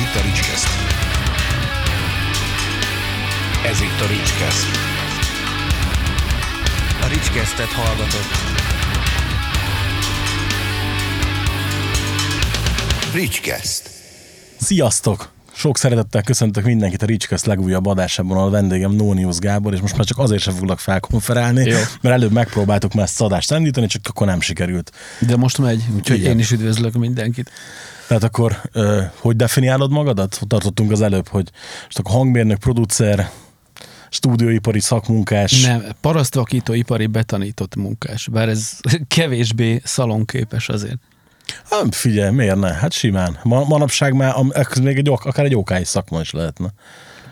itt a Ricskeszt. Ez itt a Ricskeszt. A Ricskesztet hallgatott. Ricskeszt. Sziasztok! Sok szeretettel köszöntök mindenkit a Ricskeszt legújabb adásában, a vendégem Nóniusz Gábor, és most már csak azért sem foglak felkonferálni, Jó. mert előbb megpróbáltuk már ezt adást indítani, csak akkor nem sikerült. De most megy, úgyhogy Igen. én is üdvözlök mindenkit. Tehát akkor, hogy definiálod magadat? Tartottunk az előbb, hogy most akkor hangmérnök, producer, stúdióipari szakmunkás. Nem, parasztvakító ipari betanított munkás, bár ez kevésbé szalonképes azért. Hát figyelj, miért ne? Hát simán. Ma, manapság már még egy, akár egy okáis szakma is lehetne.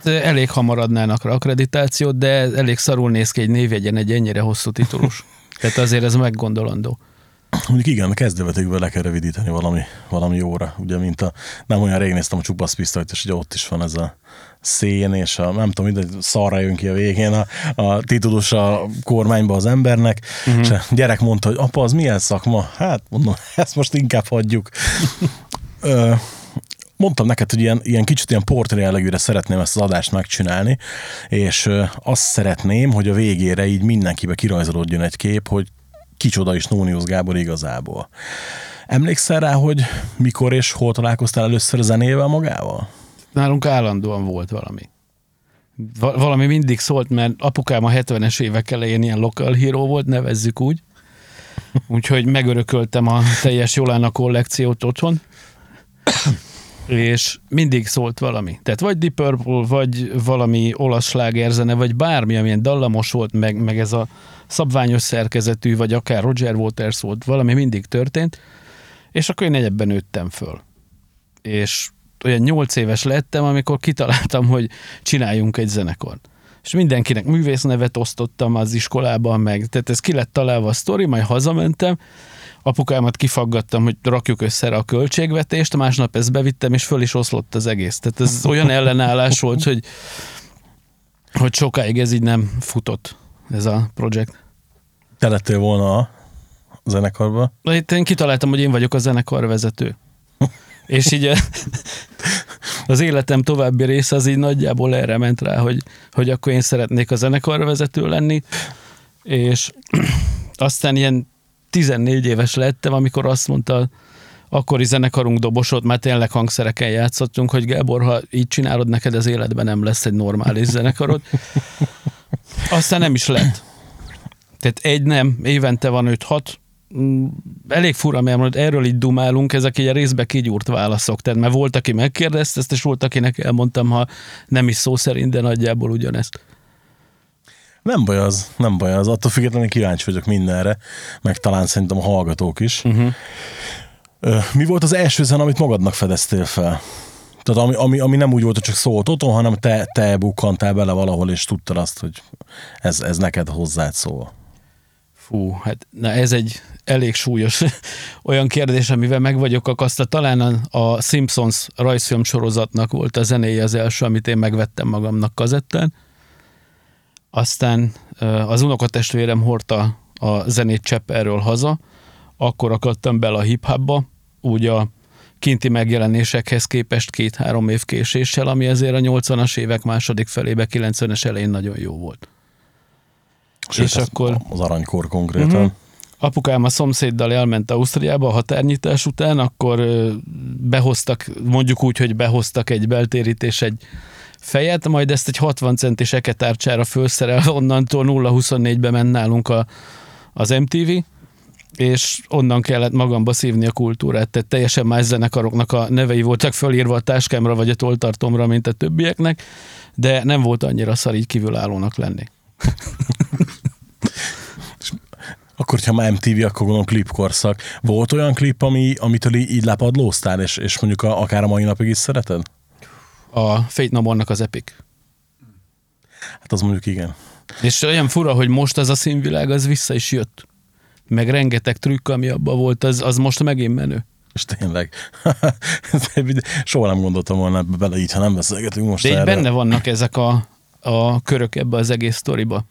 De Elég hamar adnának rá akkreditációt, de elég szarul néz ki egy névjegyen egy ennyire hosszú titulus. Tehát azért ez meggondolandó. Mondjuk igen, a kezdővetőkből le kell rövidíteni valami, valami jóra. Ugye, mint a, nem olyan rég néztem a csupasz pisztolyt, és ugye ott is van ez a szén, és a, nem tudom, mindegy, szarra jön ki a végén a, a titulus a kormányba az embernek, uh-huh. és a gyerek mondta, hogy apa, az milyen szakma? Hát mondom, ezt most inkább hagyjuk. Ö, mondtam neked, hogy ilyen, ilyen kicsit ilyen portré jellegűre szeretném ezt az adást megcsinálni, és azt szeretném, hogy a végére így mindenkibe kirajzolódjon egy kép, hogy kicsoda is Nóniusz Gábor igazából. Emlékszel rá, hogy mikor és hol találkoztál először zenével magával? Nálunk állandóan volt valami. Va- valami mindig szólt, mert apukám a 70-es évek elején ilyen local hero volt, nevezzük úgy. Úgyhogy megörököltem a teljes Jolána kollekciót otthon. És mindig szólt valami. Tehát vagy Deep Purple, vagy valami olasz slágerzene, vagy bármi, amilyen dallamos volt, meg, meg ez a szabványos szerkezetű, vagy akár Roger Waters volt, valami mindig történt. És akkor én egyebben nőttem föl. És olyan nyolc éves lettem, amikor kitaláltam, hogy csináljunk egy zenekart. És mindenkinek művésznevet osztottam az iskolában, meg, tehát ez ki lett találva a sztori, majd hazamentem, apukámat kifaggattam, hogy rakjuk össze a költségvetést, másnap ezt bevittem, és föl is oszlott az egész. Tehát ez olyan ellenállás volt, hogy, hogy sokáig ez így nem futott, ez a projekt. Te lettél volna a zenekarba. Itt én kitaláltam, hogy én vagyok a zenekar vezető. És így eh, az életem további része az így nagyjából erre ment rá, hogy, hogy akkor én szeretnék a zenekar vezető lenni, és aztán ilyen 14 éves lettem, amikor azt mondta akkori zenekarunk dobosod, már tényleg hangszereken játszottunk, hogy Gábor, ha így csinálod, neked az életben nem lesz egy normális zenekarod. Aztán nem is lett. Tehát egy nem, évente van 5-6, Mm, elég fura, mert most erről így dumálunk, ezek így a részbe kigyúrt válaszok. Tehát mert volt, aki megkérdezte ezt, és volt, akinek elmondtam, ha nem is szó szerint, de nagyjából ugyanezt. Nem baj az, nem baj az. Attól függetlenül kíváncsi vagyok mindenre, meg talán szerintem a hallgatók is. Uh-huh. Mi volt az első zene, amit magadnak fedeztél fel? Tehát ami, ami, ami nem úgy volt, hogy csak szólt otthon, hanem te, te bukkantál bele valahol, és tudtad azt, hogy ez, ez neked hozzád szól. Fú, hát na ez egy elég súlyos olyan kérdés, amivel meg vagyok akasztva. Talán a, Simpsons rajzfilm sorozatnak volt a zenéje az első, amit én megvettem magamnak kazettán. Aztán az unokatestvérem hordta a zenét Csepperről haza, akkor akadtam bele a hip-hopba, úgy a kinti megjelenésekhez képest két-három év késéssel, ami azért a 80-as évek második felébe, 90-es elején nagyon jó volt. Sőt, És akkor- Az aranykor konkrétan. Uh-huh. Apukám a szomszéddal elment Ausztriába a határnyitás után, akkor behoztak, mondjuk úgy, hogy behoztak egy beltérítés, egy fejet, majd ezt egy 60 centis eketárcsára felszerelve, onnantól 0-24-be ment nálunk a, az MTV, és onnan kellett magamba szívni a kultúrát, tehát teljesen más zenekaroknak a nevei voltak fölírva a táskámra vagy a toltartomra, mint a többieknek, de nem volt annyira szar így kívülállónak lenni. Akkor, ha már MTV, akkor gondolom klipkorszak. Volt olyan klip, ami, amitől így, így lápadlóztál, és, és mondjuk a, akár a mai napig is szereted? A Fate No More-nak az Epic. Hát az mondjuk igen. És olyan fura, hogy most az a színvilág, az vissza is jött. Meg rengeteg trükk, ami abban volt, az, az most megint menő. És tényleg. Soha nem gondoltam volna ebbe bele így, ha nem beszélgetünk most De erről. benne vannak ezek a, a körök ebbe az egész sztoriba.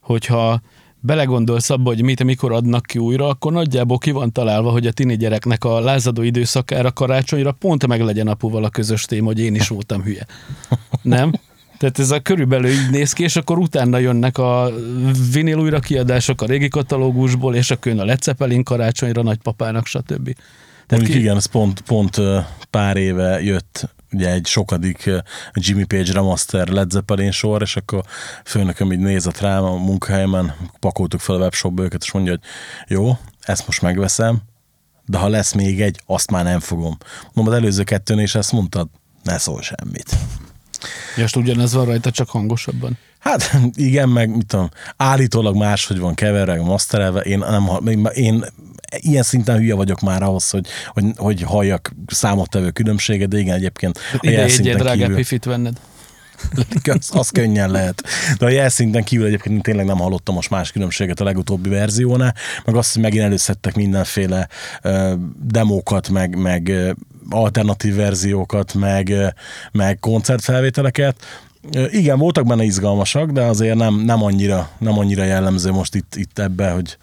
Hogyha belegondolsz abba, hogy mit, mikor adnak ki újra, akkor nagyjából ki van találva, hogy a tini gyereknek a lázadó időszakára karácsonyra pont meg legyen apuval a közös téma, hogy én is voltam hülye. Nem? Tehát ez a körülbelül így néz ki, és akkor utána jönnek a vinil újra kiadások a régi katalógusból, és akkor jön a Led Zeppelin karácsonyra, nagypapának, stb. Mondjuk ki- igen, ez pont, pont pár éve jött ugye egy sokadik Jimmy Page Remaster Led Zeppelin sor, és akkor főnököm így nézett rám a munkahelyemen, pakoltuk fel a webshopba őket, és mondja, hogy jó, ezt most megveszem, de ha lesz még egy, azt már nem fogom. Mondom, az előző kettőnél is ezt mondtad, ne szól semmit. Ja, és ugyanez van rajta, csak hangosabban. Hát igen, meg mit tudom, állítólag máshogy van keverve, masterelve, én, nem, én, én ilyen szinten hülye vagyok már ahhoz, hogy, hogy, hogy halljak számottevő különbséget, de igen, egyébként a Ide egy jelszinten drágább pifit venned. az, az könnyen lehet. De a jelszinten kívül egyébként én tényleg nem hallottam most más különbséget a legutóbbi verziónál, meg azt, hogy megint előszedtek mindenféle ö, demókat, meg, meg alternatív verziókat, meg, ö, meg koncertfelvételeket. Igen, voltak benne izgalmasak, de azért nem, nem, annyira, nem annyira jellemző most itt, itt ebbe, hogy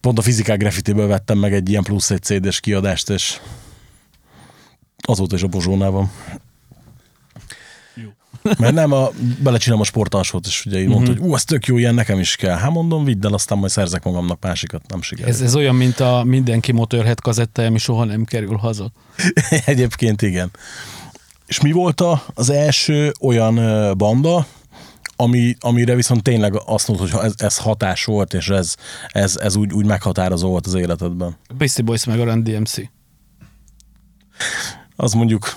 pont a fizikák graffitiből vettem meg egy ilyen plusz egy CD-s kiadást, és azóta is a Bozsónál van. Mert nem, a, belecsinálom a sportalsót, és ugye így Mhm. mondta, hogy ú, ez tök jó, ilyen nekem is kell. Hát mondom, vidd el, aztán majd szerzek magamnak másikat, nem sikerül. Ez, ez olyan, mint a mindenki Motorhead kazettája, ami soha nem kerül haza. Egyébként igen. És mi volt az első olyan banda, ami, amire viszont tényleg azt mondod, hogy ez, ez hatás volt, és ez, ez, ez úgy, úgy meghatározó volt az életedben? Beastie Boys meg a Run DMC. Az mondjuk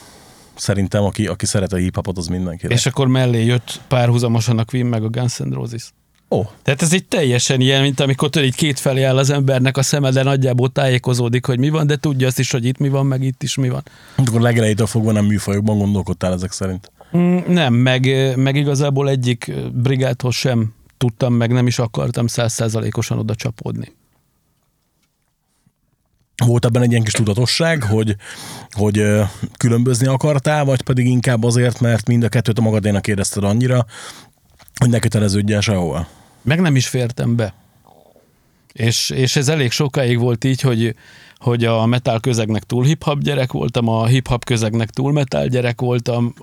szerintem, aki, aki szeret a hip-hopot, az mindenki. És akkor mellé jött párhuzamosan a Queen meg a Guns N' Roses. Ó, Tehát ez egy teljesen ilyen, mint amikor tudod, így két felé áll az embernek a szeme, de nagyjából tájékozódik, hogy mi van, de tudja azt is, hogy itt mi van, meg itt is mi van. akkor legelejétől fogva nem műfajokban gondolkodtál ezek szerint. Mm, Nem, meg, meg igazából egyik brigádhoz sem tudtam, meg nem is akartam százszázalékosan oda csapódni. Volt ebben egy ilyen kis tudatosság, hogy, hogy különbözni akartál, vagy pedig inkább azért, mert mind a kettőt a magadénak érezted annyira, hogy ne köteleződj el sehova? Meg nem is fértem be. És, és ez elég sokáig volt így, hogy, hogy a metal közegnek túl hip-hop gyerek voltam, a hip-hop közegnek túl metal gyerek voltam,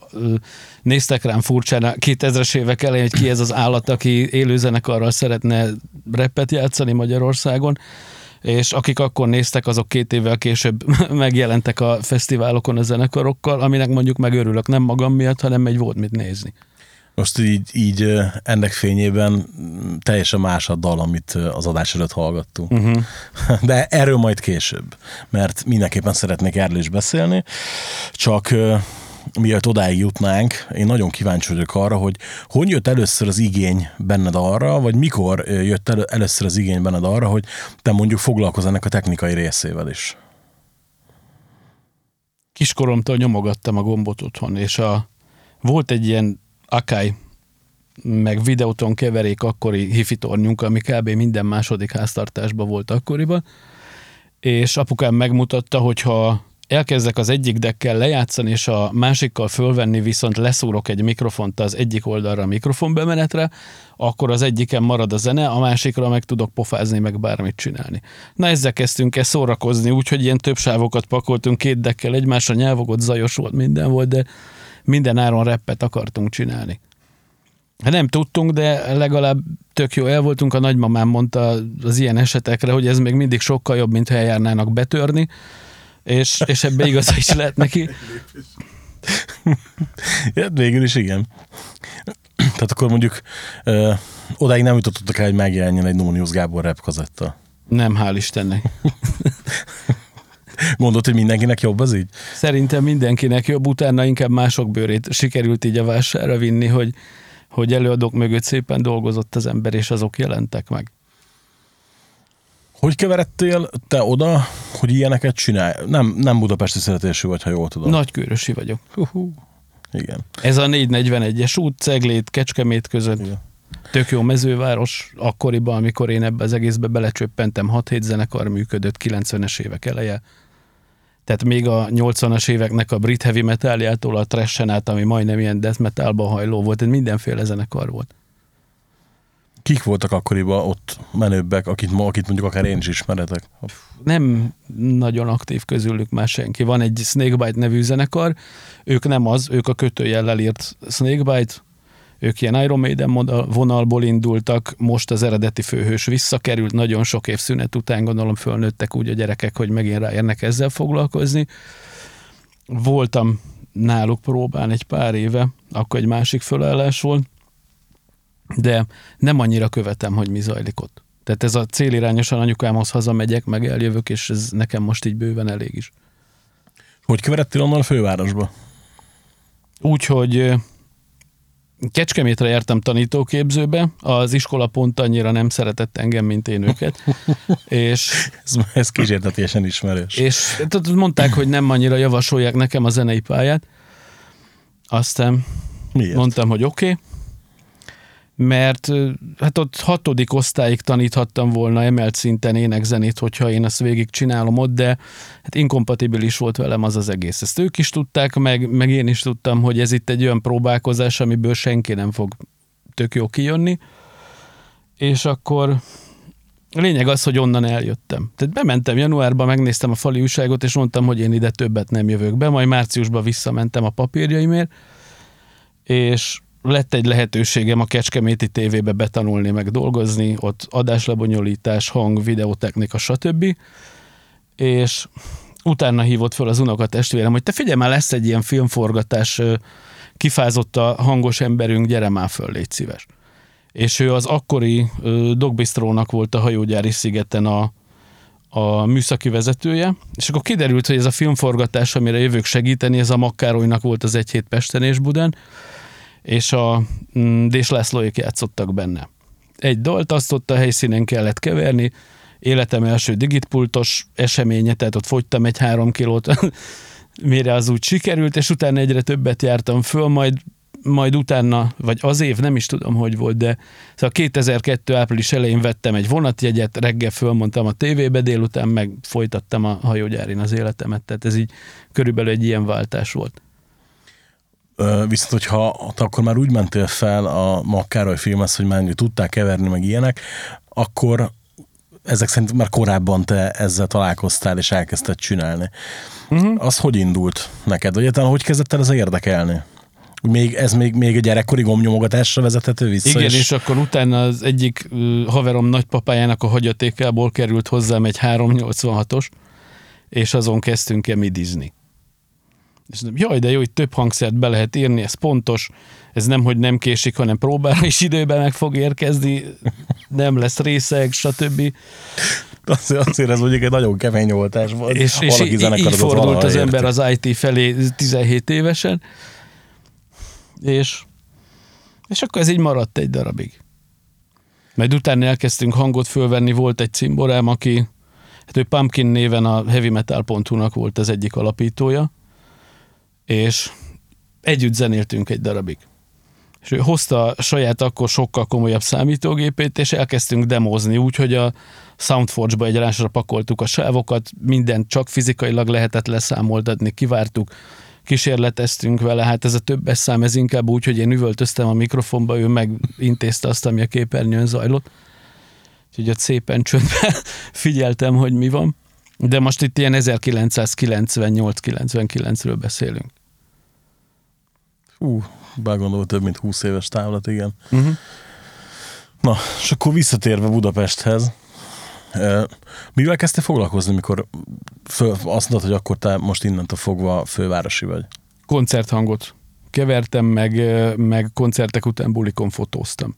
néztek rám furcsán a 2000-es évek elején, hogy ki ez az állat, aki élőzenekarral szeretne rappet játszani Magyarországon, és akik akkor néztek, azok két évvel később megjelentek a fesztiválokon a zenekarokkal, aminek mondjuk megörülök nem magam miatt, hanem egy volt mit nézni. Most így, így ennek fényében mm, teljesen más a dal, amit az adás előtt hallgattunk. Uh-huh. De erről majd később, mert mindenképpen szeretnék erről is beszélni, csak mielőtt odáig jutnánk, én nagyon kíváncsi vagyok arra, hogy hogy jött először az igény benned arra, vagy mikor jött elő, először az igény benned arra, hogy te mondjuk foglalkozz ennek a technikai részével is. kiskoromtól nyomogattam a gombot otthon, és a, volt egy ilyen Akai, meg videóton keverék akkori hifi tornyunk, ami kb. minden második háztartásban volt akkoriban, és apukám megmutatta, hogy ha elkezdek az egyik dekkel lejátszani, és a másikkal fölvenni, viszont leszúrok egy mikrofont az egyik oldalra a mikrofonbemenetre, akkor az egyiken marad a zene, a másikra meg tudok pofázni, meg bármit csinálni. Na ezzel kezdtünk el szórakozni, úgyhogy ilyen több sávokat pakoltunk két dekkel egymásra, nyelvogott, zajos volt, minden volt, de minden áron reppet akartunk csinálni. Hát nem tudtunk, de legalább tök jó el voltunk. A nagymamám mondta az ilyen esetekre, hogy ez még mindig sokkal jobb, mint ha eljárnának betörni, és, és ebbe igaza is lehet neki. Ja, végül is igen. Tehát akkor mondjuk ö, odáig nem jutottak el, hogy megjelenjen egy No News Gábor rap kazetta. Nem, hál' Istennek. Gondolod, hogy mindenkinek jobb az így? Szerintem mindenkinek jobb, utána inkább mások bőrét sikerült így a vásárra vinni, hogy, hogy előadók mögött szépen dolgozott az ember, és azok jelentek meg. Hogy keveredtél te oda, hogy ilyeneket csinálj? Nem, nem budapesti születésű vagy, ha jól tudom. Nagykőrösi vagyok. Hú, igen. Ez a 441-es út, Ceglét, Kecskemét között. Igen. Tök jó mezőváros akkoriban, amikor én ebbe az egészbe belecsöppentem, 6-7 zenekar működött 90-es évek eleje. Tehát még a 80-as éveknek a brit heavy metaljától a trashen át, ami majdnem ilyen death metalba hajló volt, tehát mindenféle zenekar volt. Kik voltak akkoriban ott menőbbek, akit, ma- akit mondjuk akár én is ismeretek? nem nagyon aktív közülük már senki. Van egy Snakebite nevű zenekar, ők nem az, ők a kötőjellel írt Snakebite, ők ilyen Iron Maiden vonalból indultak, most az eredeti főhős visszakerült, nagyon sok év szünet után gondolom fölnőttek úgy a gyerekek, hogy megint ráérnek ezzel foglalkozni. Voltam náluk próbán egy pár éve, akkor egy másik fölállás volt, de nem annyira követem, hogy mi zajlik ott. Tehát ez a célirányosan anyukámhoz hazamegyek, meg eljövök, és ez nekem most így bőven elég is. Hogy keveredtél onnan a fővárosba? Úgyhogy ö, Kecskemétre jártam tanítóképzőbe, az iskola pont annyira nem szeretett engem, mint én őket, és, Ez, ez kísértetésen ismerős. és mondták, hogy nem annyira javasolják nekem a zenei pályát, aztán Miért? Mondtam, hogy oké, okay, mert hát ott hatodik osztályig taníthattam volna emelt szinten énekzenét, hogyha én ezt végig csinálom ott, de hát inkompatibilis volt velem az az egész. Ezt ők is tudták, meg, meg én is tudtam, hogy ez itt egy olyan próbálkozás, amiből senki nem fog tök jó kijönni. És akkor a lényeg az, hogy onnan eljöttem. Tehát bementem januárban, megnéztem a fali újságot, és mondtam, hogy én ide többet nem jövök be, majd márciusban visszamentem a papírjaimért, és lett egy lehetőségem a Kecskeméti tévébe betanulni, meg dolgozni, ott adáslebonyolítás, hang, videotechnika, stb. És utána hívott fel az unokatestvérem, hogy te figyelj már, lesz egy ilyen filmforgatás, kifázott a hangos emberünk, gyere már föl, légy szíves. És ő az akkori Dogbistrónak volt a hajógyári szigeten a, a műszaki vezetője, és akkor kiderült, hogy ez a filmforgatás, amire jövök segíteni, ez a Makkárolynak volt az egy hét Pesten és Budán, és a mm, Dés Lászlóék játszottak benne. Egy dalt azt ott a helyszínen kellett keverni, életem első digitpultos eseménye, tehát ott fogytam egy három kilót, mire az úgy sikerült, és utána egyre többet jártam föl, majd majd utána, vagy az év, nem is tudom, hogy volt, de szóval 2002. április elején vettem egy vonatjegyet, reggel fölmondtam a tévébe, délután meg folytattam a hajógyárin az életemet, tehát ez így körülbelül egy ilyen váltás volt. Viszont, hogyha te akkor már úgy mentél fel a Makkároly filmhez, hogy már tudták keverni, meg ilyenek, akkor ezek szerint már korábban te ezzel találkoztál és elkezdted csinálni. Uh-huh. Az hogy indult neked? Vagy egyáltalán hogy kezdett el ez érdekelni? Még, ez még, még a gyerekkori gomnyomogatásra vezethető vissza? Igen, és, és akkor utána az egyik haverom nagypapájának a hagyatékából került hozzám egy 386-os, és azon kezdtünk el midizni. És mondom, jaj, de jó, hogy több hangszert be lehet írni, ez pontos, ez nem, hogy nem késik, hanem próbára is időben meg fog érkezni, nem lesz részeg, stb. Azért, azért ez mondjuk egy nagyon kemény oltás volt. És, és így, fordult az érti. ember az IT felé 17 évesen, és, és akkor ez így maradt egy darabig. Majd utána elkezdtünk hangot fölvenni, volt egy cimborám, aki, hát ő Pumpkin néven a heavymetal.hu-nak volt az egyik alapítója, és együtt zenéltünk egy darabig. És ő hozta saját akkor sokkal komolyabb számítógépét, és elkezdtünk demozni úgy, hogy a Soundforge-ba egy rásra pakoltuk a sávokat, mindent csak fizikailag lehetett leszámoltatni, kivártuk, kísérleteztünk vele, hát ez a többes szám, ez inkább úgy, hogy én üvöltöztem a mikrofonba, ő megintézte azt, ami a képernyőn zajlott. Úgyhogy ott szépen csöndben figyeltem, hogy mi van. De most itt ilyen 1998-99-ről beszélünk. Hú, belegondolva több mint 20 éves távlat, igen. Uh-huh. Na, és akkor visszatérve Budapesthez, mivel kezdtél foglalkozni, mikor föl, azt mondod, hogy akkor te most innentől fogva fővárosi vagy? Koncerthangot kevertem, meg, meg koncertek után bulikon fotóztam.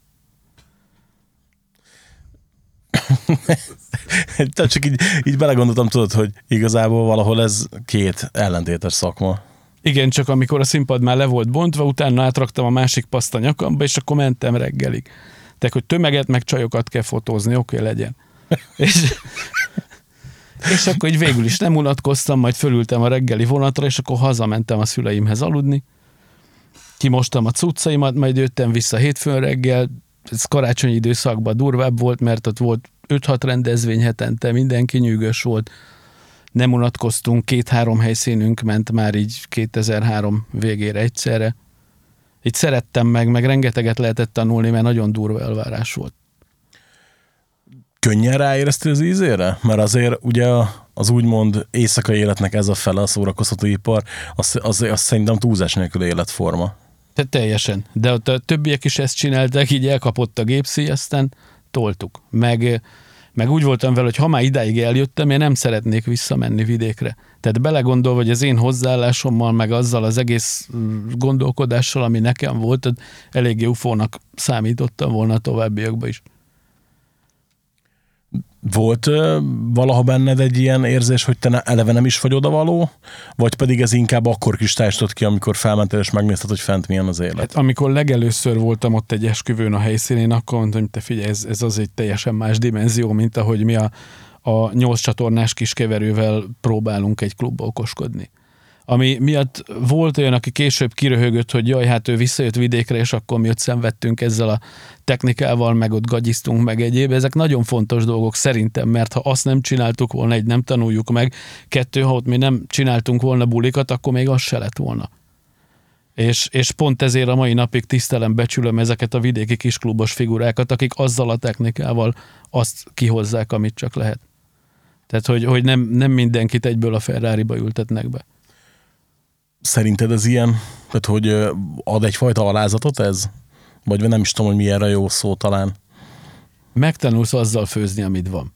Tehát csak így, így belegondoltam, tudod, hogy igazából valahol ez két ellentétes szakma. Igen, csak amikor a színpad már le volt bontva, utána átraktam a másik paszt a nyakamba, és akkor mentem reggelig. Tehát, hogy tömeget meg csajokat kell fotózni, oké, okay, legyen. és, és akkor így végül is nem unatkoztam, majd fölültem a reggeli vonatra, és akkor hazamentem a szüleimhez aludni. Kimostam a cuccaimat, majd jöttem vissza hétfőn reggel, ez karácsonyi időszakban durvább volt, mert ott volt 5-6 rendezvény hetente, mindenki nyűgös volt, nem unatkoztunk, két-három helyszínünk ment már így 2003 végére egyszerre. Itt szerettem meg, meg rengeteget lehetett tanulni, mert nagyon durva elvárás volt. könnyen ráéreztél az ízére? Mert azért ugye az úgymond éjszakai életnek ez a fele a szórakoztatóipar, az, az, az szerintem túlzás nélkül életforma. Te teljesen. De ott a többiek is ezt csinálták, így elkapott a gépszíj, aztán toltuk. Meg, meg úgy voltam vele, hogy ha már idáig eljöttem, én nem szeretnék visszamenni vidékre. Tehát belegondolva, hogy az én hozzáállásommal, meg azzal az egész mm, gondolkodással, ami nekem volt, eléggé ufónak számítottam volna a továbbiakban is. Volt valaha benned egy ilyen érzés, hogy te eleve nem is vagy odavaló, vagy pedig ez inkább akkor kristályosodott ki, amikor felmentél és megnézted, hogy fent milyen az élet? Hát amikor legelőször voltam ott egy esküvőn a helyszínén, akkor mondtam, hogy te figyelj, ez, ez az egy teljesen más dimenzió, mint ahogy mi a, a nyolc csatornás kiskeverővel próbálunk egy klubba okoskodni. Ami miatt volt olyan, aki később kiröhögött, hogy jaj, hát ő visszajött vidékre, és akkor mi ott szenvedtünk ezzel a technikával, meg ott gagyiztunk, meg egyéb. Ezek nagyon fontos dolgok szerintem, mert ha azt nem csináltuk volna, egy nem tanuljuk meg, kettő, ha ott mi nem csináltunk volna bulikat, akkor még az se lett volna. És, és pont ezért a mai napig tisztelem, becsülöm ezeket a vidéki kisklubos figurákat, akik azzal a technikával azt kihozzák, amit csak lehet. Tehát, hogy, hogy nem, nem mindenkit egyből a Ferrari-ba ültetnek be. Szerinted ez ilyen, tehát hogy ad egyfajta alázatot ez? Vagy nem is tudom, hogy mi erre jó szó talán. Megtanulsz azzal főzni, amit van.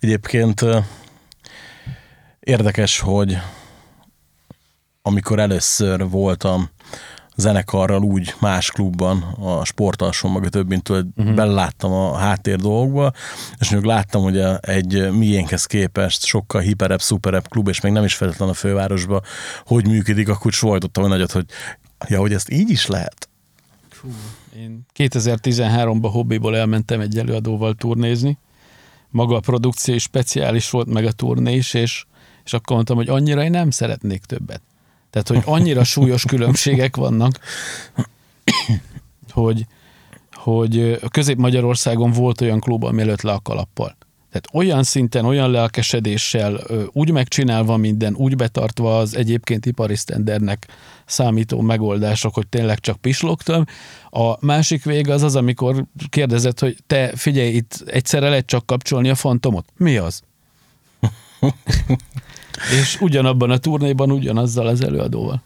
Egyébként érdekes, hogy amikor először voltam zenekarral úgy más klubban, a sportalson, meg a többintől uh-huh. beleláttam a háttér dolgokba, és még láttam, hogy egy miénkhez képest sokkal hiperebb, szuperebb klub, és még nem is feltétlenül a fővárosba, hogy működik, akkor svajtottam hogy nagyot, hogy ja, hogy ezt így is lehet. Én 2013-ban hobbiból elmentem egy előadóval turnézni. Maga a produkció is speciális volt, meg a turné is, és, és akkor mondtam, hogy annyira én nem szeretnék többet. Tehát, hogy annyira súlyos különbségek vannak, hogy, hogy Közép-Magyarországon volt olyan klub, ami előtt le a kalappal. Tehát olyan szinten, olyan lelkesedéssel, úgy megcsinálva minden, úgy betartva az egyébként ipari sztendernek számító megoldások, hogy tényleg csak pislogtam. A másik vége az az, amikor kérdezett, hogy te figyelj, itt egyszerre lehet csak kapcsolni a fantomot. Mi az? És ugyanabban a turnéban ugyanazzal az előadóval.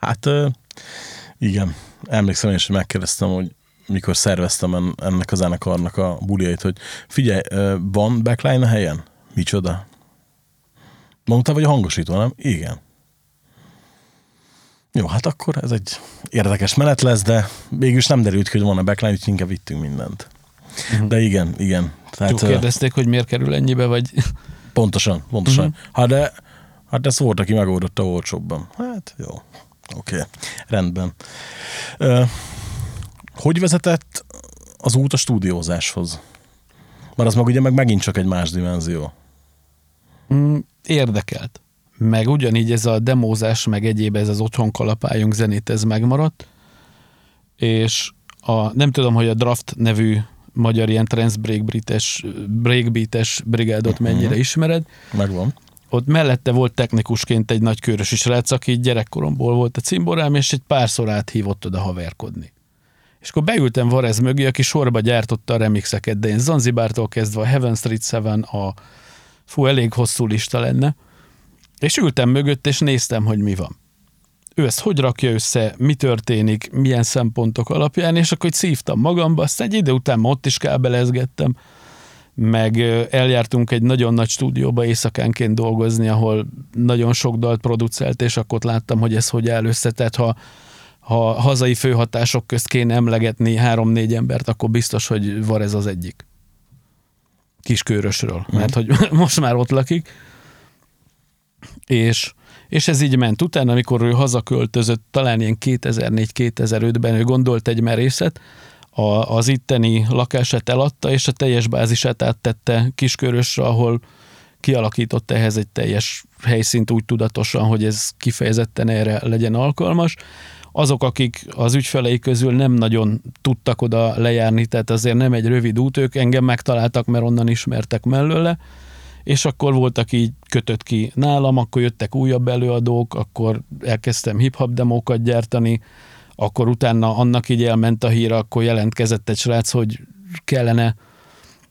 Hát igen, emlékszem én is, hogy megkérdeztem, hogy mikor szerveztem en- ennek a zenekarnak a buliait, hogy figyelj, van backline a helyen? Micsoda? Mondta, vagy a hangosító, nem? Igen. Jó, hát akkor ez egy érdekes menet lesz, de mégis nem derült ki, hogy van a backline, úgyhogy inkább vittünk mindent. De igen, igen. Tehát, Jó kérdezték, hogy miért kerül ennyibe, vagy Pontosan, pontosan. Uh-huh. Hát de, hát ez volt, aki megoldotta olcsóbban. Hát jó, oké, okay. rendben. Ö, hogy vezetett az út a stúdiózáshoz? Mert az meg ugye meg megint csak egy más dimenzió. mm, érdekelt. Meg ugyanígy ez a demózás, meg egyéb ez az otthon kalapáljunk zenét, ez megmaradt. És a, nem tudom, hogy a Draft nevű magyar ilyen trance breakbeates, breakbeates brigádot mennyire ismered. Megvan. Ott mellette volt technikusként egy nagy körös srác, aki gyerekkoromból volt a cimborám, és egy párszor áthívott oda haverkodni. És akkor beültem Varez mögé, aki sorba gyártotta a remixeket, de én Zanzibártól kezdve a Heaven Street Seven, a fú, elég hosszú lista lenne, és ültem mögött, és néztem, hogy mi van. Ő ezt hogy rakja össze, mi történik, milyen szempontok alapján, és akkor így szívtam magamba, azt egy idő után ott is kábelezgettem, meg eljártunk egy nagyon nagy stúdióba éjszakánként dolgozni, ahol nagyon sok dalt producerált, és akkor ott láttam, hogy ez hogy áll össze. Tehát ha, ha hazai főhatások közt kéne emlegetni három-négy embert, akkor biztos, hogy var ez az egyik. Kiskörösről, mert hogy most már ott lakik. És, és ez így ment. Utána, amikor ő hazaköltözött, talán ilyen 2004-2005-ben ő gondolt egy merészet, a, az itteni lakását eladta, és a teljes bázisát áttette Kiskörösre, ahol kialakított ehhez egy teljes helyszínt úgy tudatosan, hogy ez kifejezetten erre legyen alkalmas. Azok, akik az ügyfelei közül nem nagyon tudtak oda lejárni, tehát azért nem egy rövid út, ők engem megtaláltak, mert onnan ismertek mellőle, és akkor voltak így kötött ki nálam, akkor jöttek újabb előadók, akkor elkezdtem hip-hop demókat gyártani, akkor utána annak így elment a hír, akkor jelentkezett egy srác, hogy kellene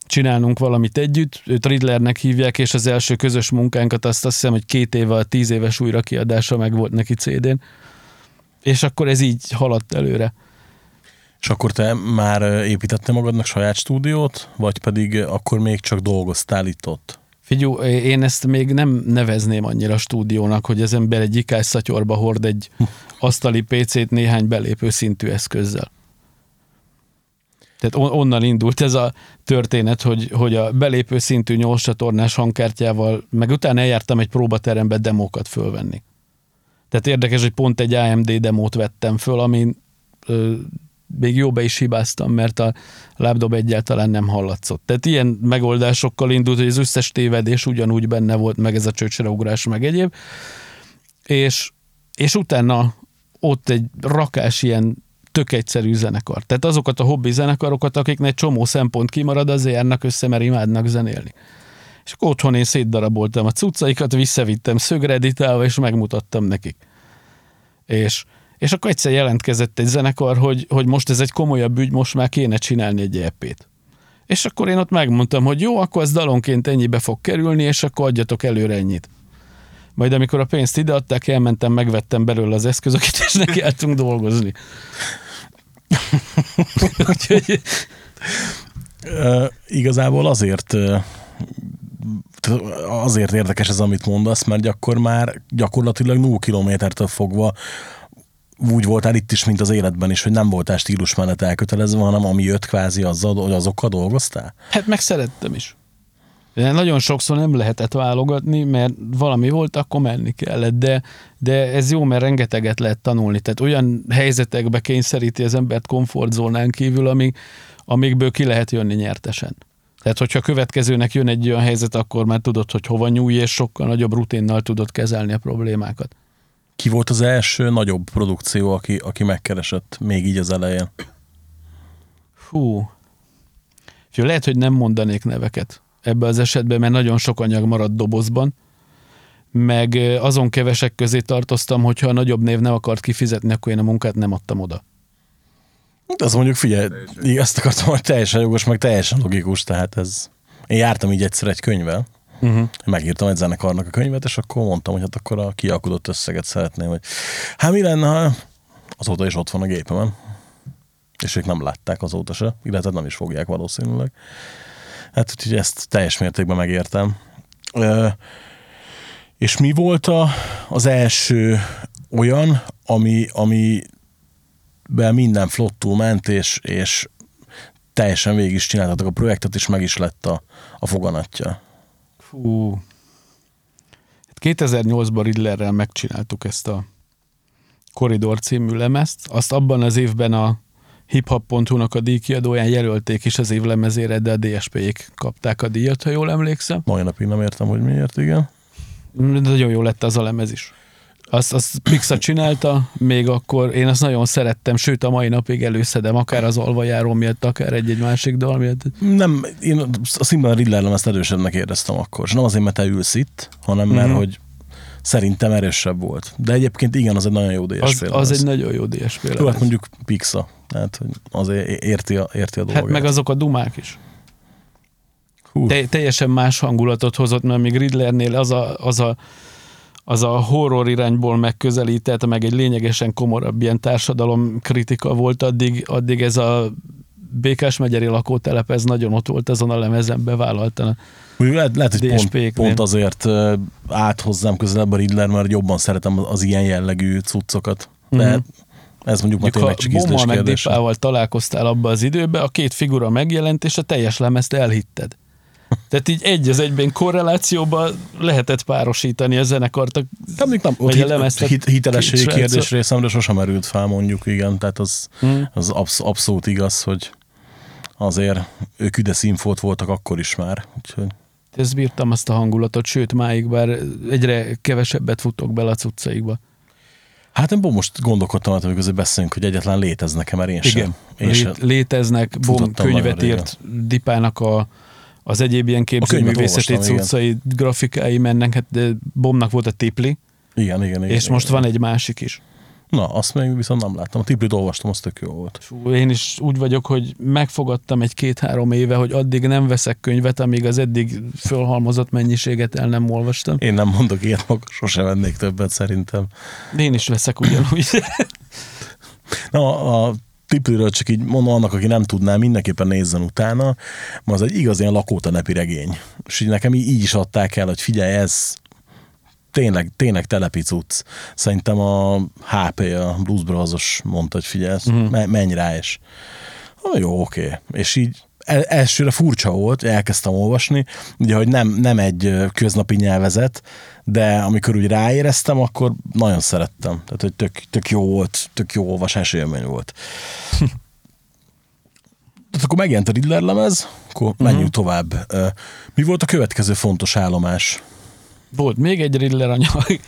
csinálnunk valamit együtt. Őt Riddlernek hívják, és az első közös munkánkat azt azt hiszem, hogy két éve a tíz éves újrakiadása meg volt neki CD-n. És akkor ez így haladt előre. És akkor te már ö, építettél magadnak saját stúdiót, vagy pedig akkor még csak dolgoztál itt ott? Figyú, én ezt még nem nevezném annyira stúdiónak, hogy az ember egy ikás szatyorba hord egy asztali PC-t néhány belépő szintű eszközzel. Tehát on- onnan indult ez a történet, hogy, hogy a belépő szintű 8 csatornás hangkártyával, meg utána eljártam egy próbaterembe demókat fölvenni. Tehát érdekes, hogy pont egy AMD demót vettem föl, amin még jó be is hibáztam, mert a lábdob egyáltalán nem hallatszott. Tehát ilyen megoldásokkal indult, hogy az összes tévedés ugyanúgy benne volt, meg ez a csöcsreugrás, meg egyéb. És, és utána ott egy rakás ilyen tök egyszerű zenekar. Tehát azokat a hobbi zenekarokat, akiknek csomó szempont kimarad, azért járnak össze, mert imádnak zenélni. És akkor otthon én szétdaraboltam a cuccaikat, visszavittem szögre editálva, és megmutattam nekik. És, és akkor egyszer jelentkezett egy zenekar, hogy, hogy most ez egy komolyabb ügy, most már kéne csinálni egy EP-t. És akkor én ott megmondtam, hogy jó, akkor ez dalonként ennyibe fog kerülni, és akkor adjatok előre ennyit. Majd amikor a pénzt ideadták, elmentem, megvettem belőle az eszközöket, és nekiálltunk dolgozni. Úgyhogy igazából azért azért érdekes ez, amit mondasz, mert akkor már gyakorlatilag 0 kilométertől fogva úgy voltál itt is, mint az életben is, hogy nem voltál stílusmenet elkötelezve, hanem ami jött kvázi azzal, hogy azokkal dolgoztál? Hát meg szerettem is. De nagyon sokszor nem lehetett válogatni, mert valami volt, akkor menni kellett, de, de ez jó, mert rengeteget lehet tanulni. Tehát olyan helyzetekbe kényszeríti az embert komfortzónán kívül, amik, amikből ki lehet jönni nyertesen. Tehát, hogyha a következőnek jön egy olyan helyzet, akkor már tudod, hogy hova nyújj, és sokkal nagyobb rutinnal tudod kezelni a problémákat. Ki volt az első nagyobb produkció, aki, aki megkeresett még így az elején? Hú. Fő, lehet, hogy nem mondanék neveket ebbe az esetben, mert nagyon sok anyag maradt dobozban, meg azon kevesek közé tartoztam, hogyha a nagyobb név nem akart kifizetni, akkor én a munkát nem adtam oda. De az mondjuk figyelj, így azt akartam, hogy teljesen jogos, meg teljesen logikus, tehát ez... Én jártam így egyszer egy könyvvel, Uh-huh. megírtam egy zenekarnak a könyvet, és akkor mondtam, hogy hát akkor a kialkudott összeget szeretném, hogy hát mi lenne, ha azóta is ott van a gépemen. És ők nem látták azóta se, illetve nem is fogják valószínűleg. Hát úgyhogy ezt teljes mértékben megértem. Ö, és mi volt a, az első olyan, ami, ami minden flottul ment, és, és teljesen végig is csináltatok a projektet, és meg is lett a, a foganatja. Fú. Hát 2008-ban Riddlerrel megcsináltuk ezt a Korridor című lemezt. Azt abban az évben a hiphop.hu-nak a díjkiadóján jelölték is az év lemezére, de a DSP-ék kapták a díjat, ha jól emlékszem. Mai napig nem értem, hogy miért, igen. Nagyon jó lett az a lemez is. Azt, azt Pixa csinálta, még akkor én azt nagyon szerettem, sőt a mai napig előszedem, akár az alvajáró miatt, akár egy-egy másik dal miatt. Nem, én a színben a Riddler ezt erősebbnek éreztem akkor. És nem azért, mert te ülsz itt, hanem mert, Mhm. hogy szerintem erősebb volt. De egyébként igen, az egy nagyon jó DSP Az, az egy nagyon jó DSP Jó, hát mondjuk Pixa. Tehát, hogy azért érti a, érti a dolgát. Hát meg azok a dumák is. Hú, Te, teljesen más hangulatot hozott, mert még Riddlernél az a, az a, az a horror irányból megközelített, meg egy lényegesen komorabb ilyen társadalom kritika volt, addig, addig ez a Békás megyeri lakótelep, ez nagyon ott volt azon a lemezen bevállaltan. Lehet, lehet, hogy pont, pont azért állt hozzám közelebb a Riddler, mert jobban szeretem az ilyen jellegű cuccokat. De Mhm. ez mondjuk már Mondjuk, ha tényleg csak ízlés meg. Dipával találkoztál abba az időbe, a két figura megjelent, és a teljes lemezt elhitted. Tehát így egy az egyben korrelációban lehetett párosítani a zenekart. a- Nem, nem, ott hit, hit, hitelességi kérdés részemre sosem merült fel, mondjuk, igen, tehát az, Hmm. az absz, abszolút igaz, hogy azért ők üde színfolt voltak akkor is már, úgyhogy Ezt bírtam azt a hangulatot, sőt máig, bár egyre kevesebbet futok bele a cuccaikba. Hát én most gondolkodtam, hogy közben beszélünk, hogy egyetlen léteznek-e, mert én sem. Én sem. Lét, léteznek, Bom könyvet írt Dipának a, az egyéb ilyen képzőművészeti igen. cuccai, grafikái mennek, hát Bomnak volt a Tipli, Igen, igen, igen. és most igen. van egy másik is. Na, azt még viszont nem láttam. A tiplit olvastam, az tök jó volt. Fú, én is úgy vagyok, hogy megfogadtam egy két-három éve, hogy addig nem veszek könyvet, amíg az eddig fölhalmozott mennyiséget el nem olvastam. Én nem mondok ilyet, maga sose vennék többet szerintem. Én is veszek ugyanúgy. Na, a Tipliről csak így mondom annak, aki nem tudná, mindenképpen nézzen utána, mert az egy igaz ilyen lakótelepi regény. És így nekem így így is adták el, hogy figyelj, ez tényleg, tényleg telepi cucc. Szerintem a HP, a Blues Brothers mondta, hogy figyelj, uh-huh. menj rá, és ah, jó, oké. Okay. És így el, elsőre furcsa volt, elkezdtem olvasni, ugye, hogy nem, nem egy köznapi nyelvezet, de amikor úgy ráéreztem, akkor nagyon szerettem. Tehát, hogy tök, tök jó volt, tök jó olvasás élmény volt. Tehát akkor megjelent a Riddler lemez, akkor menjünk uh-huh. tovább. Mi volt a következő fontos állomás? Volt még egy Riddler anyag.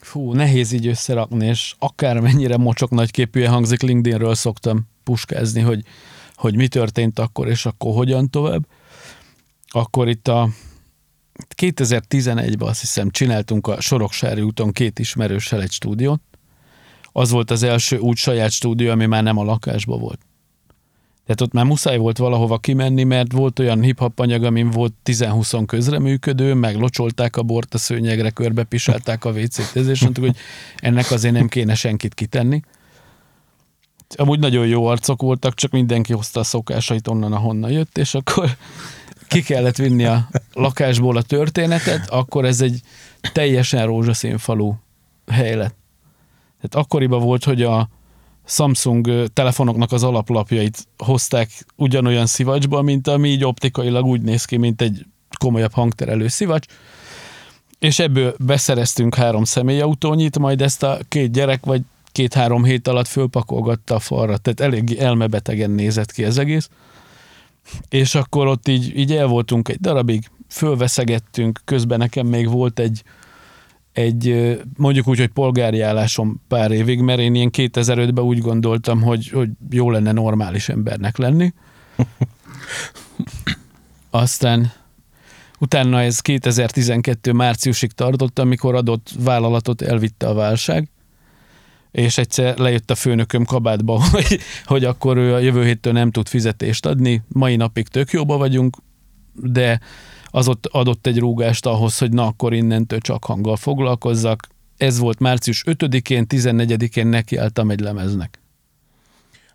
Fú, nehéz így összerakni, és akármennyire mocsok nagyképűen hangzik, LinkedInről szoktam puskázni, hogy, hogy mi történt akkor, és akkor hogyan tovább. Akkor itt a 2011-ben azt hiszem csináltunk a Soroksári úton két ismerőssel egy stúdiót. Az volt az első úgy saját stúdió, ami már nem a lakásban volt. Tehát ott már muszáj volt valahova kimenni, mert volt olyan hip-hop anyag, amin volt 10-20 közreműködő, meg locsolták a bort a szőnyegre, körbe a WC-t, és mondtuk, hogy ennek azért nem kéne senkit kitenni. Amúgy nagyon jó arcok voltak, csak mindenki hozta a szokásait onnan, ahonnan jött, és akkor ki kellett vinni a lakásból a történetet, akkor ez egy teljesen rózsaszín falu hely lett. Tehát akkoriban volt, hogy a Samsung telefonoknak az alaplapjait hozták ugyanolyan szivacsba, mint ami így optikailag úgy néz ki, mint egy komolyabb hangterelő szivacs, és ebből beszereztünk három személyautónyit, majd ezt a két gyerek vagy két-három hét alatt fölpakolgatta a falra, tehát elég elmebetegen nézett ki ez egész. És akkor ott így, így el voltunk egy darabig, fölveszegettünk, közben nekem még volt egy, egy mondjuk úgy, hogy polgári állásom pár évig, mert én ilyen 2005-ben úgy gondoltam, hogy, hogy jó lenne normális embernek lenni. Aztán utána ez 2012 márciusig tartott, amikor adott vállalatot elvitte a válság, és egyszer lejött a főnököm kabátba, hogy, hogy akkor ő a jövő héttől nem tud fizetést adni. Mai napig tök jóba vagyunk, de az ott adott egy rúgást ahhoz, hogy na akkor innentől csak hanggal foglalkozzak. Ez volt március 5-én, 14-én nekiálltam egy lemeznek.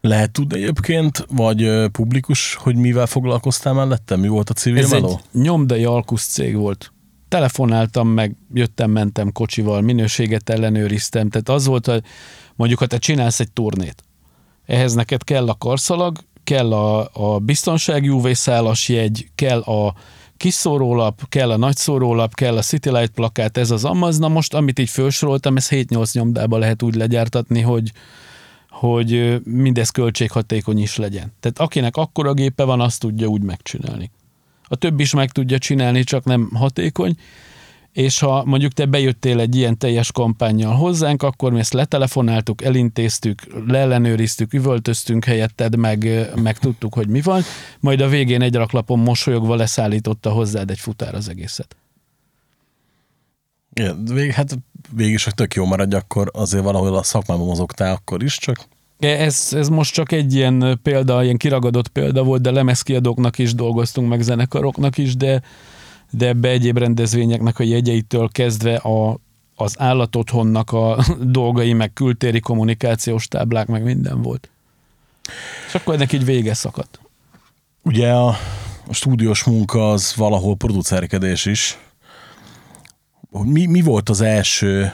Lehet tudni egyébként, vagy publikus, hogy mivel foglalkoztál mellette? Mi volt a civil Ez meló? egy nyomdai alkusz cég volt telefonáltam, meg jöttem, mentem kocsival, minőséget ellenőriztem, tehát az volt, hogy mondjuk, ha te csinálsz egy turnét, ehhez neked kell a karszalag, kell a, a biztonsági UV-szálas jegy, kell a kiszórólap, kell a nagyszórólap, kell a City Light plakát, ez az amaz. Na most, amit így felsoroltam, ez 7-8 nyomdába lehet úgy legyártatni, hogy, hogy mindez költséghatékony is legyen. Tehát akinek akkora gépe van, azt tudja úgy megcsinálni. A több is meg tudja csinálni, csak nem hatékony, és ha mondjuk te bejöttél egy ilyen teljes kampányjal hozzánk, akkor mi ezt letelefonáltuk, elintéztük, leellenőriztük, üvöltöztünk helyetted, meg, meg tudtuk, hogy mi van, majd a végén egy raklapon mosolyogva leszállította hozzád egy futár az egészet. Igen, vég, hát végig is, hogy tök jó maradj, akkor azért valahol a szakmában mozogtál akkor is, csak ez, ez most csak egy ilyen példa, ilyen kiragadott példa volt, de lemezkiadóknak is dolgoztunk, meg zenekaroknak is, de, de ebbe egyéb rendezvényeknek a jegyeitől kezdve a, az állatotthonnak a dolgai, meg kültéri kommunikációs táblák, meg minden volt. És akkor ennek így vége szakadt. Ugye a, a stúdiós munka az valahol producerkedés is. Mi, mi volt az első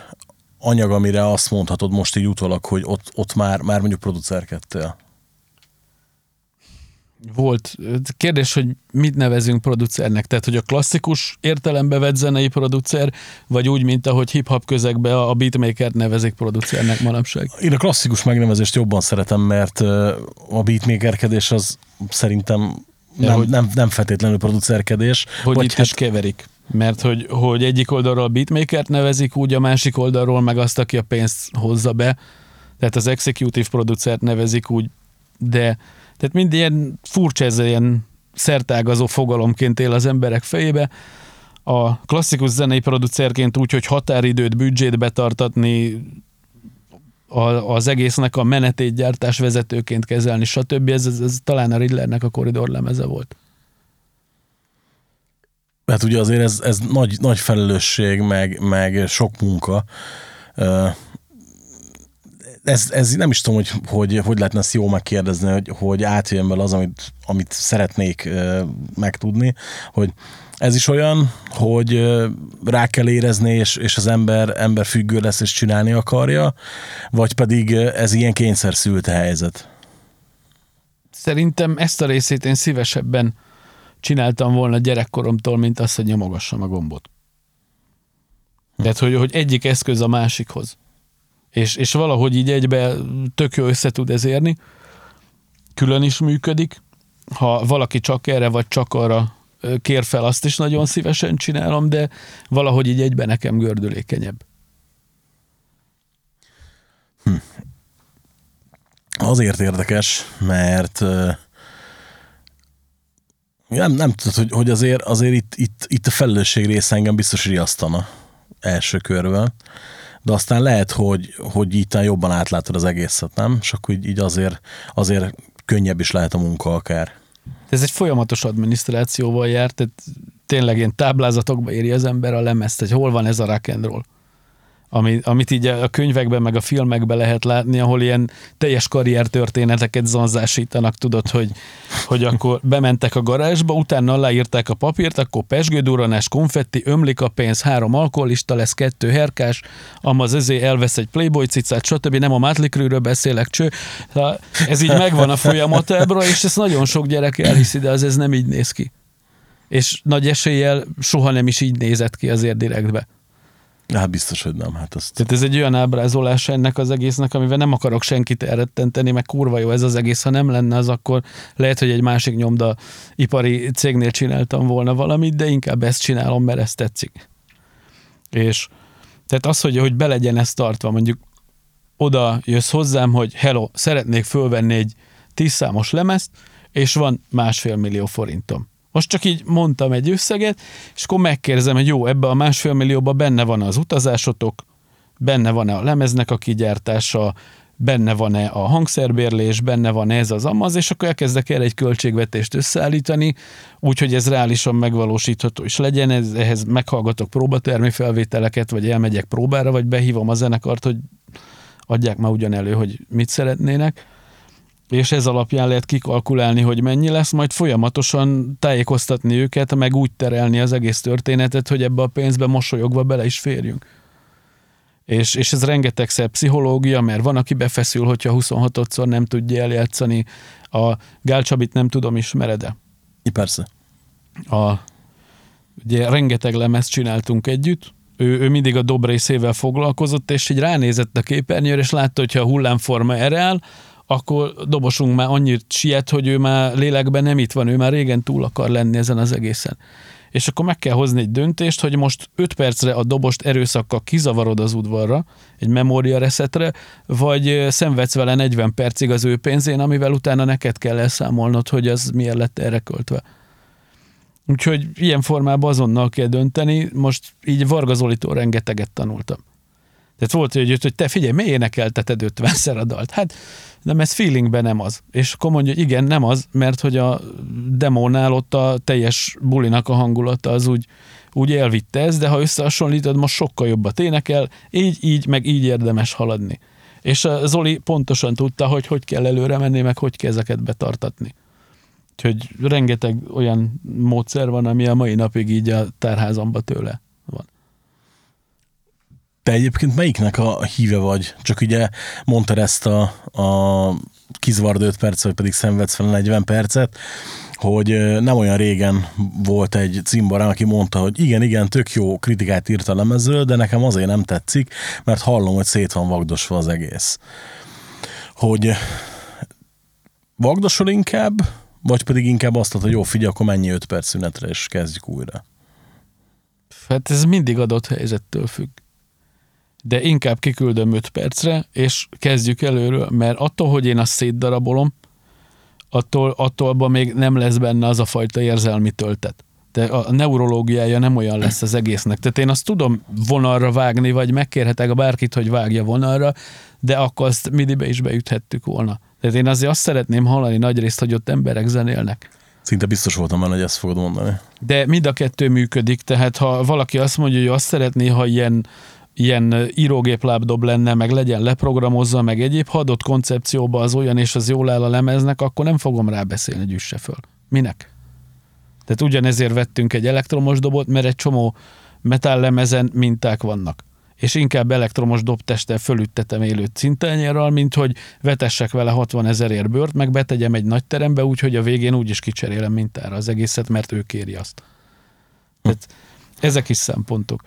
anyag, amire azt mondhatod most így utólag, hogy ott, ott már, már mondjuk producerkedtél? Volt. Kérdés, hogy mit nevezünk producernek? Tehát, hogy a klasszikus értelembe vett zenei producer, vagy úgy, mint ahogy hip-hop közegbe a beatmaker nevezik producernek manapság? Én a klasszikus megnevezést jobban szeretem, mert a beatmakerkedés az szerintem nem, hogy, nem, nem feltétlenül producerkedés. Hogy vagy itt hát, is keverik. Mert hogy, hogy egyik oldalról a beatmakert nevezik, úgy a másik oldalról meg azt, aki a pénzt hozza be. Tehát az executive producert nevezik úgy, de tehát mind ilyen furcsa ez ilyen szertágazó fogalomként él az emberek fejébe. A klasszikus zenei producerként úgy, hogy határidőt, büdzsét betartatni, a, az egésznek a menetét gyártás vezetőként kezelni, stb. Ez, ez, ez talán a Riddlernek a koridor lemeze volt. Hát ugye azért ez, ez nagy, nagy felelősség, meg, meg sok munka. Ez, ez nem is tudom, hogy, hogy hogy lehetne ezt jól megkérdezni, hogy, hogy átjön belőle az, amit, amit szeretnék megtudni, hogy ez is olyan, hogy rá kell érezni, és, és az ember, ember függő lesz, és csinálni akarja, vagy pedig ez ilyen kényszer szült helyzet. Szerintem ezt a részét én szívesebben csináltam volna gyerekkoromtól, mint azt, hogy nyomogassam a gombot. Tehát, hogy, hogy egyik eszköz a másikhoz. És, és valahogy így egybe tök jó össze tud ez érni. Külön is működik. Ha valaki csak erre vagy csak arra kér fel, azt is nagyon szívesen csinálom, de valahogy így egybe nekem gördülékenyebb. Azért érdekes, mert nem, nem tudod, hogy, hogy azért, azért itt, itt, itt a felelősség része engem biztos riasztana első körben, de aztán lehet, hogy, hogy itt jobban átlátod az egészet, nem? És akkor így, így azért, azért könnyebb is lehet a munka akár. Ez egy folyamatos adminisztrációval jár, tehát tényleg ilyen táblázatokba éri az ember a lemezt, hogy hol van ez a rock and roll. Ami, amit így a könyvekben, meg a filmekben lehet látni, ahol ilyen teljes karriertörténeteket zanzásítanak, tudod, hogy, hogy akkor bementek a garázsba, utána aláírták a papírt, akkor pesgőduranás, konfetti, ömlik a pénz, három alkoholista lesz, kettő herkás, amaz ezé elvesz egy playboy cicát, stb. Nem a Mötley beszélek, cső. Ez így megvan a folyamatábra, és ezt nagyon sok gyerek elhiszi, de az ez nem így néz ki. És nagy eséllyel soha nem is így nézett ki azért direktbe. Hát biztos, hogy nem. Hát azt... Tehát ez egy olyan ábrázolás ennek az egésznek, amivel nem akarok senkit elrettenteni, meg kurva jó ez az egész. Ha nem lenne az, akkor lehet, hogy egy másik nyomda ipari cégnél csináltam volna valamit, de inkább ezt csinálom, mert ez tetszik. És tehát az, hogy, hogy be ez tartva, mondjuk oda jössz hozzám, hogy hello, szeretnék fölvenni egy tíz számos lemezt, és van másfél millió forintom. Most csak így mondtam egy összeget, és akkor megkérdezem, hogy jó, ebbe a másfél millióba benne van az utazásotok, benne van-e a lemeznek a kigyártása, benne van-e a hangszerbérlés, benne van ez az amaz, és akkor elkezdek el egy költségvetést összeállítani, úgyhogy ez reálisan megvalósítható is legyen, ez, ehhez meghallgatok próbatermi felvételeket, vagy elmegyek próbára, vagy behívom a zenekart, hogy adják már ugyan elő, hogy mit szeretnének és ez alapján lehet kikalkulálni, hogy mennyi lesz, majd folyamatosan tájékoztatni őket, meg úgy terelni az egész történetet, hogy ebbe a pénzbe mosolyogva bele is férjünk. És, és ez rengetegszer pszichológia, mert van, aki befeszül, hogyha 26-szor nem tudja eljátszani. A Gál Csabit nem tudom, ismered-e? Persze. A, ugye rengeteg lemezt csináltunk együtt, ő, ő mindig a dob részével foglalkozott, és így ránézett a képernyőre, és látta, hogyha a hullámforma erre áll, akkor dobosunk már annyit siet, hogy ő már lélekben nem itt van, ő már régen túl akar lenni ezen az egészen. És akkor meg kell hozni egy döntést, hogy most 5 percre a dobost erőszakkal kizavarod az udvarra, egy memória reszetre, vagy szenvedsz vele 40 percig az ő pénzén, amivel utána neked kell elszámolnod, hogy az miért lett erre költve. Úgyhogy ilyen formában azonnal kell dönteni. Most így Varga Zolitól rengeteget tanultam. Tehát volt, hogy, hogy te figyelj, miért énekelteted 50-szer a dalt? Hát nem, ez feelingben nem az. És akkor mondja, hogy igen, nem az, mert hogy a demónál ott a teljes bulinak a hangulata az úgy, úgy elvitte ez, de ha összehasonlítod, most sokkal jobbat énekel, így, így, meg így érdemes haladni. És a Zoli pontosan tudta, hogy hogy kell előre menni, meg hogy kell ezeket betartatni. Úgyhogy rengeteg olyan módszer van, ami a mai napig így a tárházamba tőle. Te egyébként melyiknek a híve vagy? Csak ugye mondtad ezt a, a kizvard 5 perc, vagy pedig szenvedsz fel 40 percet, hogy nem olyan régen volt egy cimborám, aki mondta, hogy igen, igen, tök jó kritikát írt a lemezről, de nekem azért nem tetszik, mert hallom, hogy szét van vagdosva az egész. Hogy vagdosol inkább, vagy pedig inkább azt hogy jó, figyelj, akkor mennyi 5 perc szünetre, és kezdjük újra. Hát ez mindig adott helyzettől függ. De inkább kiküldöm 5 percre, és kezdjük előről, mert attól, hogy én azt szétdarabolom, attól, attól abban még nem lesz benne az a fajta érzelmi töltet. de a neurológiája nem olyan lesz az egésznek. Tehát én azt tudom vonalra vágni, vagy megkérhetek a bárkit, hogy vágja vonalra, de akkor azt midibe is beüthettük volna. Tehát én azért azt szeretném hallani nagyrészt, hogy ott emberek zenélnek. Szinte biztos voltam benne, hogy ezt fogod mondani. De mind a kettő működik, tehát ha valaki azt mondja, hogy azt szeretné, ha ilyen, ilyen írógéplábdob lenne, meg legyen leprogramozva, meg egyéb, ha adott koncepcióba az olyan, és az jól áll a lemeznek, akkor nem fogom rábeszélni, hogy üsse föl. Minek? Tehát ugyanezért vettünk egy elektromos dobot, mert egy csomó metal lemezen minták vannak. És inkább elektromos dobtesttel fölüttetem élő cintányérral, mint hogy vetessek vele 60 ezerért bört, meg betegyem egy nagy terembe, úgyhogy a végén úgyis kicserélem mintára az egészet, mert ő kéri azt. Tehát ezek is szempontok.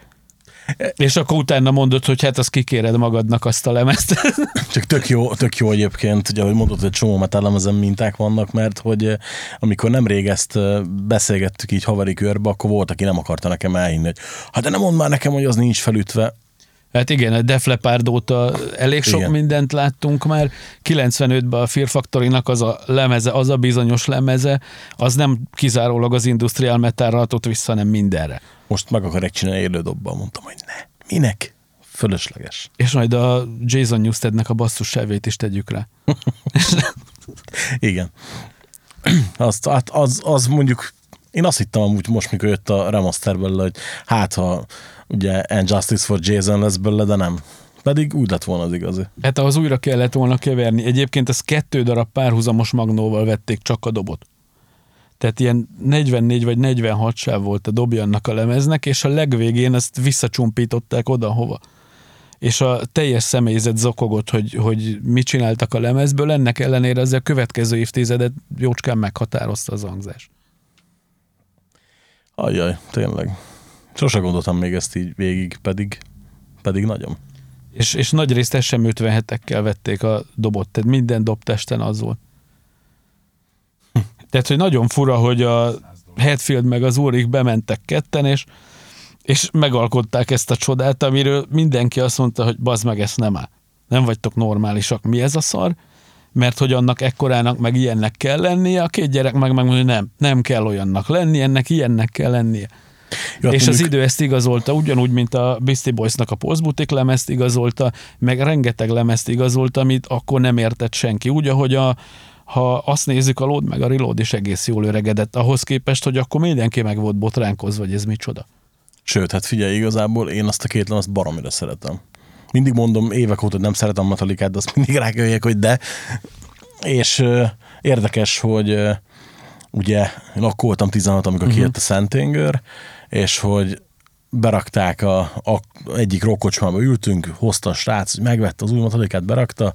És akkor utána mondod, hogy hát azt kikéred magadnak azt a lemezt. Csak tök jó, tök jó egyébként, ugye, ahogy mondod, hogy csomó metallemezen minták vannak, mert hogy eh, amikor nemrég ezt eh, beszélgettük így haveri körbe, akkor volt, aki nem akarta nekem elhinni, hogy hát de nem mondd már nekem, hogy az nincs felütve. Hát igen, a Def Leppard óta elég sok Igen. mindent láttunk már. 95-ben a Fear Factory-nak az a lemeze, az a bizonyos lemeze, az nem kizárólag az industrial metalra adott vissza, hanem mindenre. Most meg akarják csinálni élődobbal, mondtam, hogy ne. Minek? Fölösleges. És majd a Jason Newstednek a basszussávét is tegyük rá. Igen. Azt, hát az, az mondjuk, én azt hittem amúgy most, mikor jött a remaster belőle, hogy hát ha ugye And Justice for Jason lesz belőle, de nem. Pedig úgy lett volna az igazi. Hát ahhoz újra kellett volna keverni. Egyébként ez kettő darab párhuzamos magnóval vették csak a dobot. Tehát ilyen 44 vagy 46 sáv volt a dobja annak a lemeznek, és a legvégén ezt visszacsumpították oda-hova. És a teljes személyzet zokogott, hogy, hogy mit csináltak a lemezből, ennek ellenére az a következő évtizedet jócskán meghatározta az hangzás. Ajjaj, tényleg. Sose gondoltam még ezt így végig, pedig, pedig nagyon. És, és nagy részt sem 57-ekkel vették a dobot, tehát minden dobtesten az volt. Tehát, hogy nagyon fura, hogy a Hetfield meg az Úrik bementek ketten, és, és megalkották ezt a csodát, amiről mindenki azt mondta, hogy bazd meg, ezt nem áll. Nem vagytok normálisak. Mi ez a szar? Mert hogy annak ekkorának meg ilyennek kell lennie, a két gyerek meg megmondja, hogy nem, nem kell olyannak lenni, ennek ilyennek kell lennie. Hát és az idő ezt igazolta, ugyanúgy, mint a Beastie Boysnak a Postbutik lemezt igazolta, meg rengeteg lemezt igazolta, amit akkor nem értett senki. Úgy, ahogy a, ha azt nézzük, a Load meg a Reload is egész jól öregedett, ahhoz képest, hogy akkor mindenki meg volt botránkozva, hogy ez micsoda. Sőt, hát figyelj, igazából én azt a két lemezt baromira szeretem. Mindig mondom évek óta, hogy nem szeretem a de azt mindig ráköljek, hogy de. És érdekes, hogy ugye én akkor voltam 16, amikor uh-huh. kijött a Szentengör, és hogy berakták a, a egyik rokkocsmába ültünk, hozta a srác, megvette az új Metallicát, berakta,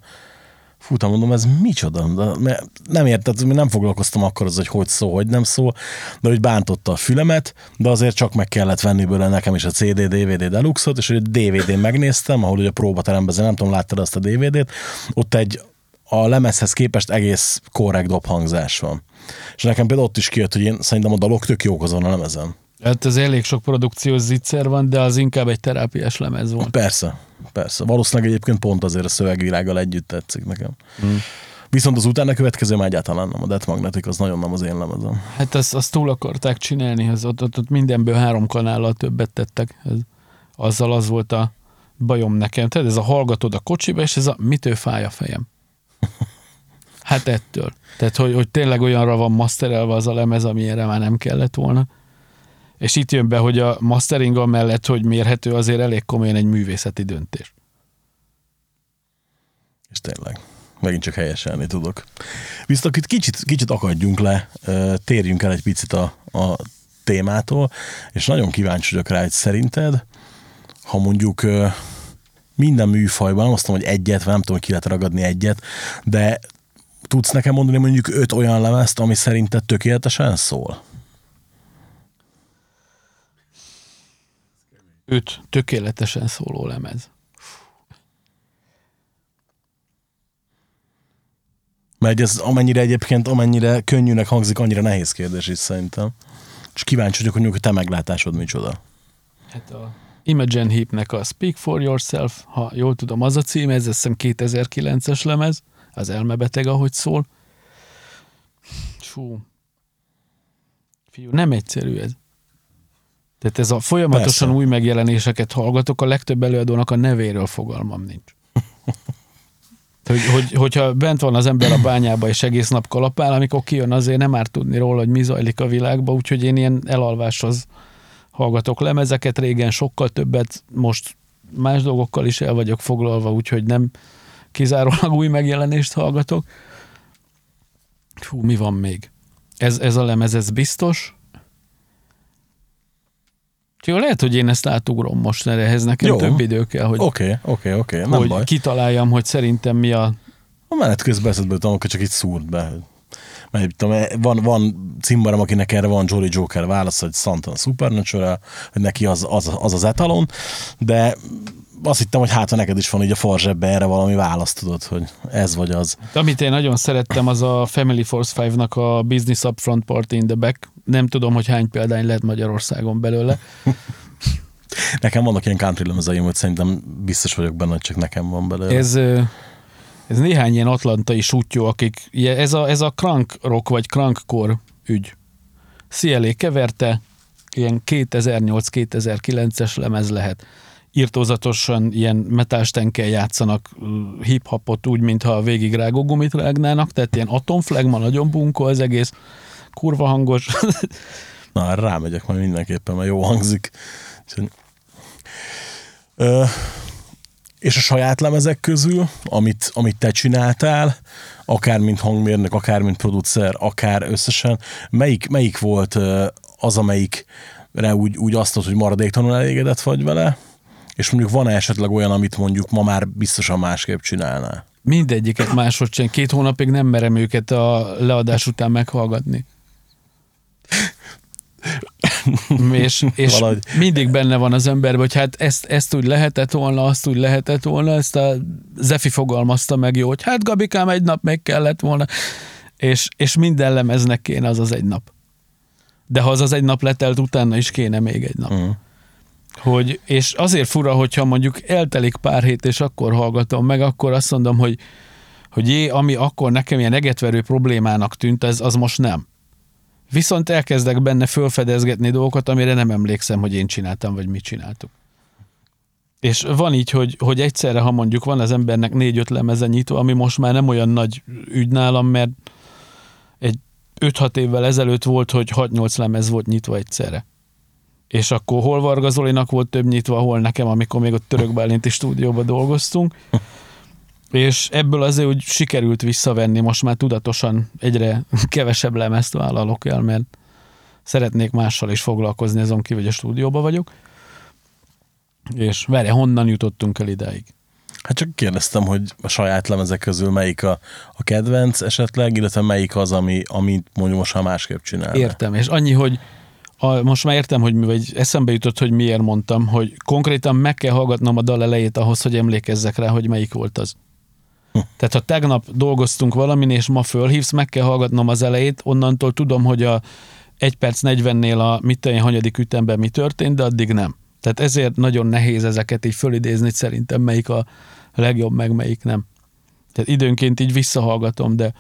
Fúta, mondom, ez micsoda? De, nem érted, nem foglalkoztam akkor az, hogy hogy szó, hogy nem szó, de hogy bántotta a fülemet, de azért csak meg kellett venni belőle nekem is a CD, DVD deluxe-ot, és hogy a DVD-n megnéztem, ahol ugye a próbateremben, nem tudom, láttad azt a DVD-t, ott egy a lemezhez képest egész korrekt dobhangzás van. És nekem például ott is kijött, hogy én szerintem a dalok tök jók azon a lemezen. Hát ez elég sok produkciós zicser van, de az inkább egy terápiás lemez volt. Persze, persze. Valószínűleg egyébként pont azért a szövegvilággal együtt tetszik nekem. Mm. Viszont az utána következő már egyáltalán nem. A Death Magnetic az nagyon nem az én lemezem. Hát azt, azt túl akarták csinálni, az, ott, ott, ott mindenből három kanállal többet tettek. Ez, azzal az volt a bajom nekem. Tehát ez a hallgatod a kocsiba, és ez a mitől fáj a fejem. Hát ettől. Tehát, hogy, hogy tényleg olyanra van masterelve az a lemez, amilyenre már nem kellett volna. És itt jön be, hogy a mastering mellett, hogy mérhető, azért elég komolyan egy művészeti döntés. És tényleg. Megint csak helyeselni tudok. Viszont itt kicsit, kicsit akadjunk le, térjünk el egy picit a, a témától, és nagyon kíváncsi vagyok rá, hogy szerinted, ha mondjuk minden műfajban, nem azt mondom, hogy egyet, nem tudom, hogy ki lehet ragadni egyet, de tudsz nekem mondani mondjuk öt olyan lemezt, ami szerinted tökéletesen szól? Öt tökéletesen szóló lemez. Mert ez amennyire egyébként, amennyire könnyűnek hangzik, annyira nehéz kérdés is szerintem. És kíváncsi vagyok, hogy a te meglátásod micsoda. Hát a Imogen Heapnek a Speak for Yourself, ha jól tudom, az a cím, ez azt hiszem 2009-es lemez, az elmebeteg, ahogy szól. Fú. Fiú, nem egyszerű ez. Tehát ez a folyamatosan Persze. új megjelenéseket hallgatok, a legtöbb előadónak a nevéről fogalmam nincs. Hogy, hogy, hogyha bent van az ember a bányába és egész nap kalapál, amikor kijön, azért nem árt tudni róla, hogy mi zajlik a világban, úgyhogy én ilyen elalváshoz hallgatok lemezeket, régen sokkal többet, most más dolgokkal is el vagyok foglalva, úgyhogy nem kizárólag új megjelenést hallgatok. Fú, mi van még? Ez, ez a lemez, ez biztos. Jó, lehet, hogy én ezt átugrom most, mert ehhez nekem Jó. több idő kell, hogy, Oké, oké, oké, nem hogy baj. kitaláljam, hogy szerintem mi a... A menet közben eszedbe jutom, akkor csak itt szúrt be. Mert tudom, van, van cimbarem, akinek erre van Jolly Joker válasz, hogy Santana Supernatural, hogy neki az az, az, az etalon, de azt hittem, hogy hát ha neked is van így a farzsebbe erre valami választ tudod, hogy ez vagy az. Amit én nagyon szerettem, az a Family Force 5-nak a Business Upfront Party in the Back. Nem tudom, hogy hány példány lehet Magyarországon belőle. Nekem vannak ilyen country lemezeim, hogy szerintem biztos vagyok benne, hogy csak nekem van belőle. Ez, ez néhány ilyen atlantai sutyó, akik, ez a, ez a crank rock vagy crankcore ügy. CLA keverte, ilyen 2008-2009-es lemez lehet. Írtózatosan ilyen metálstenkel játszanak hip-hopot úgy, mintha végig rágógumit rágnának, tehát ilyen atomflegma, nagyon bunkó az egész, kurva hangos. Na, rámegyek majd mindenképpen, mert jó hangzik. És a saját lemezek közül, amit, amit te csináltál, akár mint hangmérnök, akár mint producer, akár összesen, melyik, melyik volt az, amelyikre úgy, úgy azt mondod, hogy maradéktalanul elégedett vagy vele, és mondjuk van-e esetleg olyan, amit mondjuk ma már biztosan másképp csinálnál? Mindegyiket máshogy sem. Két hónapig nem merem őket a leadás után meghallgatni. és, és Valahogy. mindig benne van az emberben, hogy hát ezt, ezt úgy lehetett volna, azt úgy lehetett volna, ezt a Zefi fogalmazta meg jó, hogy hát Gabikám egy nap meg kellett volna, és, és minden lemeznek kéne az az egy nap. De ha az az egy nap letelt, utána is kéne még egy nap. Uh. Hogy, és azért fura, hogyha mondjuk eltelik pár hét, és akkor hallgatom meg, akkor azt mondom, hogy, hogy jé, ami akkor nekem ilyen egetverő problémának tűnt, ez az most nem. Viszont elkezdek benne fölfedezgetni dolgokat, amire nem emlékszem, hogy én csináltam, vagy mit csináltuk. És van így, hogy, hogy egyszerre, ha mondjuk van az embernek négy-öt lemeze nyitva, ami most már nem olyan nagy ügy nálam, mert egy 5-6 évvel ezelőtt volt, hogy 6-8 lemez volt nyitva egyszerre. És akkor hol Varga Zolinak volt több nyitva, hol nekem, amikor még ott Török Bálinti stúdióban dolgoztunk. És ebből azért úgy sikerült visszavenni, most már tudatosan egyre kevesebb lemezt vállalok el, mert szeretnék mással is foglalkozni, azon kívül, hogy a stúdióban vagyok. És várj, honnan jutottunk el idáig? Hát csak kérdeztem, hogy a saját lemezek közül melyik a, a kedvenc esetleg, illetve melyik az, ami, amit mondjuk most már másképp csinál. Értem, és annyi, hogy a, most már értem, hogy mi, vagy eszembe jutott, hogy miért mondtam, hogy konkrétan meg kell hallgatnom a dal elejét ahhoz, hogy emlékezzek rá, hogy melyik volt az. Tehát ha tegnap dolgoztunk valamin, és ma fölhívsz, meg kell hallgatnom az elejét, onnantól tudom, hogy a 1 perc 40-nél a mit hanyadik ütemben mi történt, de addig nem. Tehát ezért nagyon nehéz ezeket így fölidézni, szerintem melyik a legjobb, meg melyik nem. Tehát időnként így visszahallgatom, de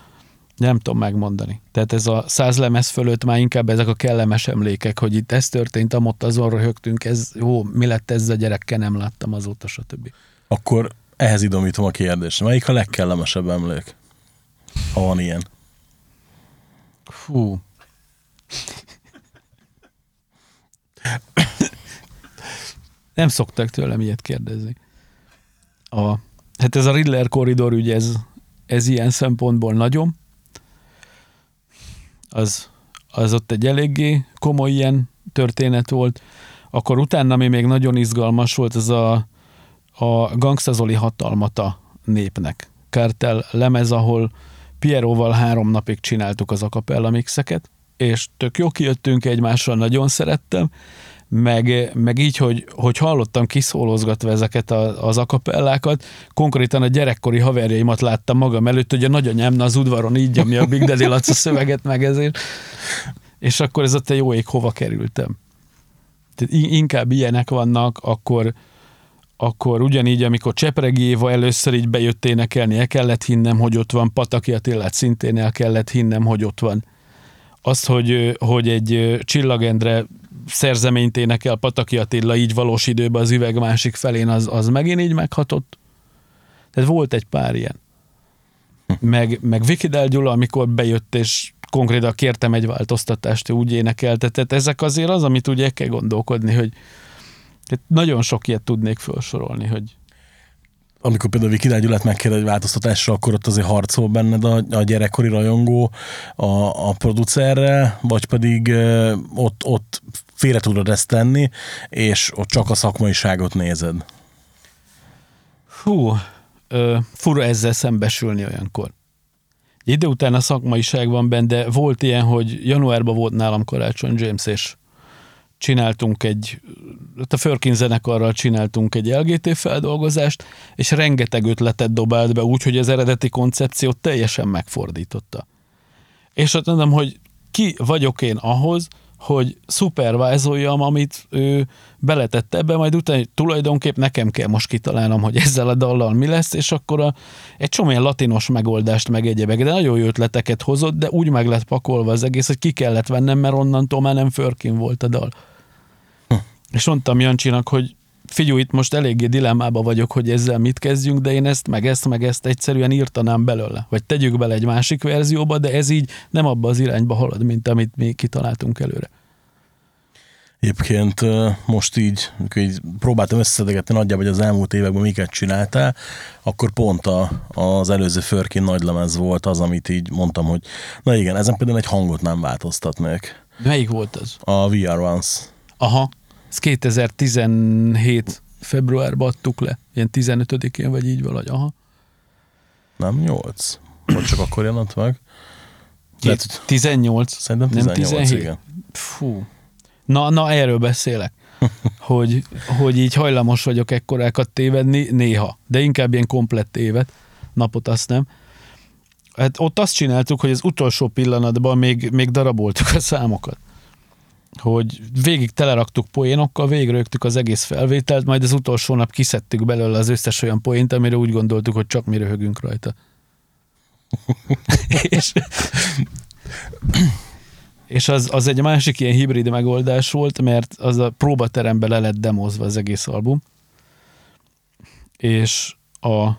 nem tudom megmondani. Tehát ez a száz lemez fölött már inkább ezek a kellemes emlékek, hogy itt ez történt, amott azon röhögtünk, ez jó, mi lett ez a gyerekkel, nem láttam azóta, stb. Akkor ehhez idomítom a kérdést. Melyik a legkellemesebb emlék? Ha van ilyen. Fú. Nem szoktak tőlem ilyet kérdezni. A, hát ez a Riddler korridor ügy, ez, ez ilyen szempontból nagyon. Az, az ott egy eléggé komoly ilyen történet volt. Akkor utána, ami még nagyon izgalmas volt, ez a, a Gangsta Zoli hatalmata népnek. Kártel lemez, ahol Pieróval három napig csináltuk az akapella mixeket, és tök jó kijöttünk egymásra, nagyon szerettem, meg, meg így, hogy, hogy hallottam kiszólozgatva ezeket a, az akapellákat, konkrétan a gyerekkori haverjaimat láttam magam előtt, hogy a nagyanyám az udvaron így nyomja a Big Daddy Laca szöveget meg ezért, és akkor ez ott egy jó ég hova kerültem. Tehát in- inkább ilyenek vannak, akkor, akkor ugyanígy, amikor Csepregi Éva először így bejött énekelni, el kellett hinnem, hogy ott van, Pataki Attilát szintén el kellett hinnem, hogy ott van. Azt, hogy, hogy egy Csillagendre szerzeményt énekel Pataki Attila így valós időben az üveg másik felén, az, az megint így meghatott. Tehát volt egy pár ilyen. Meg, meg Vikidel Gyula, amikor bejött, és konkrétan kértem egy változtatást, ő úgy énekelte. Tehát ezek azért az, amit ugye kell gondolkodni, hogy tehát nagyon sok ilyet tudnék felsorolni, hogy amikor például Király Gyulát megkérdez egy változtatásra, akkor ott azért harcol benned a, a gyerekkori rajongó a, a producerrel, vagy pedig ott, ott félre tudod ezt tenni, és ott csak a szakmaiságot nézed. Hú, ö, fura ezzel szembesülni olyankor. Idő után a szakmaiság van benne, de volt ilyen, hogy januárban volt nálam Karácsony James, és csináltunk egy, a Förkin zenekarral csináltunk egy LGT feldolgozást, és rengeteg ötletet dobált be úgy, hogy az eredeti koncepciót teljesen megfordította. És azt mondom, hogy ki vagyok én ahhoz, hogy szupervázoljam, amit ő beletette ebbe, majd utána tulajdonképp nekem kell most kitalálnom, hogy ezzel a dallal mi lesz, és akkor a, egy csomó ilyen latinos megoldást meg egyebek, de nagyon jó ötleteket hozott, de úgy meg lett pakolva az egész, hogy ki kellett vennem, mert onnantól már nem Förkin volt a dal. Hm. És mondtam Jancsinak, hogy figyelj, itt most eléggé dilemmába vagyok, hogy ezzel mit kezdjünk, de én ezt, meg ezt, meg ezt egyszerűen írtanám belőle. Vagy tegyük bele egy másik verzióba, de ez így nem abba az irányba halad, mint amit mi kitaláltunk előre. Egyébként most így, amikor így próbáltam összedegetni nagyjából, hogy az elmúlt években miket csináltál, akkor pont a, az előző Förkin nagylemez volt az, amit így mondtam, hogy na igen, ezen például egy hangot nem változtatnék. Melyik volt az? A VR Ones. Aha, ez 2017 februárban adtuk le, ilyen 15-én vagy így valahogy, aha. Nem 8? Vagy csak akkor jelent meg? Lehet, hogy 18. Szerintem 18, nem 17. igen. Fú. Na, na, erről beszélek. hogy, hogy így hajlamos vagyok ekkorákat tévedni, néha, de inkább ilyen komplett évet, napot azt nem. Hát ott azt csináltuk, hogy az utolsó pillanatban még, még daraboltuk a számokat hogy végig teleraktuk poénokkal, végrögtük az egész felvételt, majd az utolsó nap kiszedtük belőle az összes olyan poént, amire úgy gondoltuk, hogy csak mi röhögünk rajta. és, és az, az egy másik ilyen hibrid megoldás volt, mert az a próbaterembe le lett demozva az egész album, és a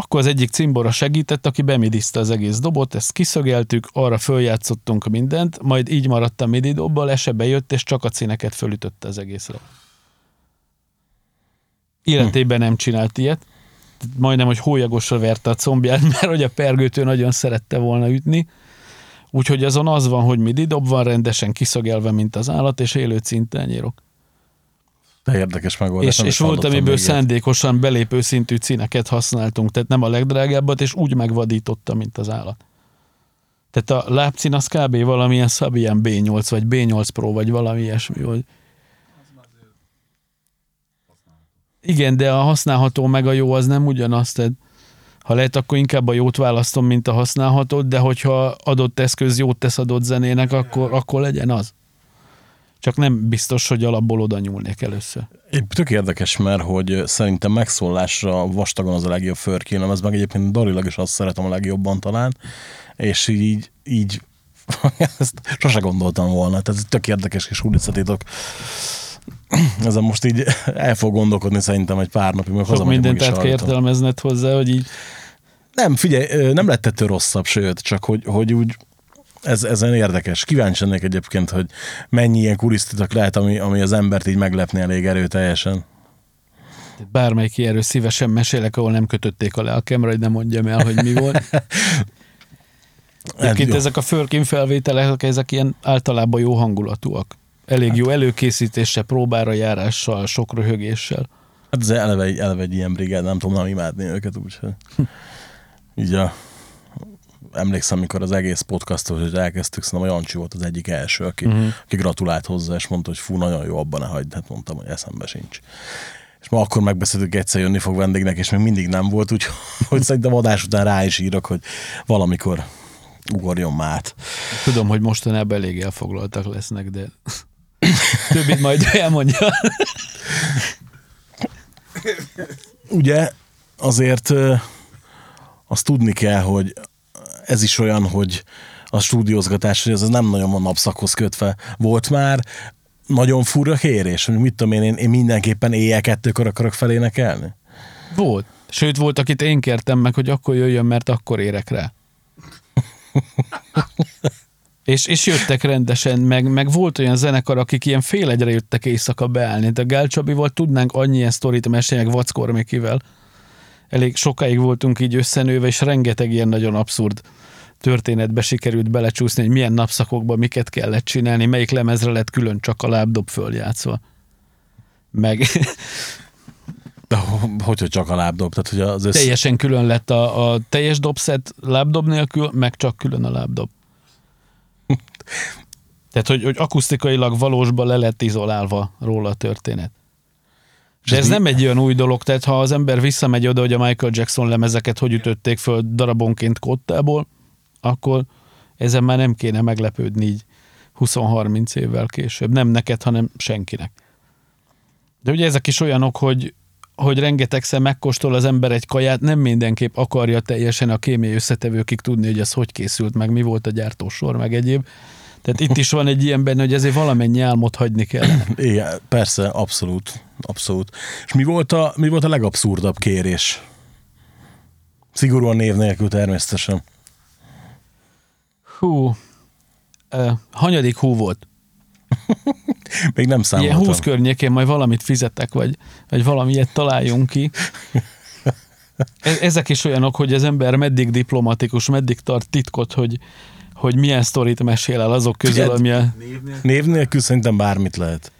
akkor az egyik cimbora segített, aki bemidizte az egész dobot, ezt kiszögeltük, arra följátszottunk mindent, majd így maradt a midi dobbal, ese bejött, és csak a színeket fölütötte az egészre. Életében nem csinált ilyet. Majdnem, hogy hólyagosra verte a combját, mert hogy a pergőtő nagyon szerette volna ütni. Úgyhogy azon az van, hogy midi dob van rendesen kiszögelve, mint az állat, és élő cintányérok. De érdekes megoldás. És, és volt, amiből szándékosan belépő szintű cíneket használtunk, tehát nem a legdrágábbat, és úgy megvadította, mint az állat. Tehát a lábcín az kb. valamilyen Sabian B8, vagy B8 Pro, vagy valami ilyesmi volt. Igen, de a használható meg a jó az nem ugyanaz, tehát ha lehet, akkor inkább a jót választom, mint a használhatót, de hogyha adott eszköz jót tesz adott zenének, akkor, akkor legyen az. Csak nem biztos, hogy alapból oda nyúlnék először. Épp tök érdekes, mert hogy szerintem megszólásra vastagon az a legjobb förkélem, ez meg egyébként darilag is azt szeretem a legjobban talán, és így, így ezt sose gondoltam volna, tehát ez tök érdekes kis kulisszatitok. Ezen most így el fog gondolkodni szerintem egy pár napig. Sok mindent át kell értelmezned hozzá, hogy így nem, figyelj, nem lett ettől rosszabb, sőt, csak hogy, hogy úgy ez, ezen érdekes. Kíváncsi ennek egyébként, hogy mennyi ilyen kulisztitok lehet, ami, ami az embert így meglepni elég erőteljesen. Bármelyik erről szívesen mesélek, ahol nem kötötték a lelkemre, hogy nem mondjam el, hogy mi volt. Egyébként ezek a Fölkin felvételek, ezek ilyen általában jó hangulatúak. Elég hát. jó előkészítése, próbára járással, sok röhögéssel. Hát ez eleve, eleve egy ilyen brigád, nem tudom nem imádni őket, úgyhogy így a emlékszem, amikor az egész podcastot, hogy elkezdtük, szerintem a Jancsi volt az egyik első, aki, uh-huh. aki gratulált hozzá, és mondta, hogy fú, nagyon jó, abban ne hagyd. Hát mondtam, hogy eszembe sincs. És ma akkor megbeszéltük, egyszer jönni fog vendégnek, és még mindig nem volt, úgyhogy szerintem adás után rá is írok, hogy valamikor ugorjon már. Tudom, hogy mostanában elég elfoglaltak lesznek, de többit majd elmondja. Ugye azért azt tudni kell, hogy ez is olyan, hogy a stúdiózgatás, hogy ez nem nagyon van napszakhoz kötve. Volt már nagyon fura kérés, hogy mit tudom én, én, én mindenképpen éjjel kettőkor akarok felénekelni? Volt. Sőt, volt, akit én kértem meg, hogy akkor jöjjön, mert akkor érek rá. és, és jöttek rendesen, meg, meg volt olyan zenekar, akik ilyen fél egyre jöttek éjszaka beállni. De Gál Csabival tudnánk annyi ilyen sztorit mesélni, meg Vackormikivel. Elég sokáig voltunk így összenőve, és rengeteg ilyen nagyon abszurd történetbe sikerült belecsúszni, hogy milyen napszakokban miket kellett csinálni, melyik lemezre lett külön csak a lábdob följátszva. Meg De ho- hogy, hogy csak a lábdob? Tehát, hogy az össz... teljesen külön lett a, a teljes dobszet lábdob nélkül, meg csak külön a lábdob. Tehát, hogy, hogy akusztikailag valósban le lett izolálva róla a történet. De ez mi- nem egy olyan új dolog, tehát ha az ember visszamegy oda, hogy a Michael Jackson lemezeket hogy ütötték föl darabonként kottából, akkor ezen már nem kéne meglepődni így 20-30 évvel később. Nem neked, hanem senkinek. De ugye ezek is olyanok, hogy, hogy rengetegszer megkóstol az ember egy kaját, nem mindenképp akarja teljesen a kémiai összetevőkig tudni, hogy ez hogy készült, meg mi volt a gyártósor, meg egyéb. Tehát itt is van egy ilyen benne, hogy ezért valamennyi álmot hagyni kell. Igen, persze, abszolút, abszolút. És mi volt a, mi volt a legabszurdabb kérés? Szigorúan név nélkül természetesen. Hú, uh, hanyadik hú volt? Még nem Ilyen számoltam. 20 környékén majd valamit fizetek, vagy, vagy valamilyet találjunk ki. E- Ezek is olyanok, hogy az ember meddig diplomatikus, meddig tart titkot, hogy, hogy milyen sztorit mesél el azok közül, Figyeld. ami a... Név nélkül szerintem bármit lehet.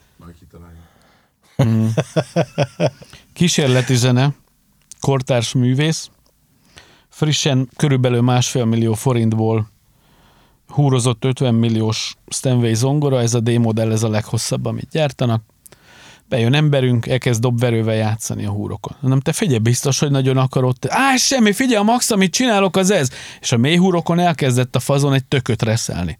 Kísérleti zene, kortárs művész, frissen körülbelül másfél millió forintból húrozott 50 milliós Stanway zongora, ez a D-modell, ez a leghosszabb, amit gyártanak. Bejön emberünk, elkezd dobverővel játszani a húrokon. Nem, te figyelj, biztos, hogy nagyon akarod. Á, semmi, figyelj, max, amit csinálok, az ez. És a mély húrokon elkezdett a fazon egy tököt reszelni.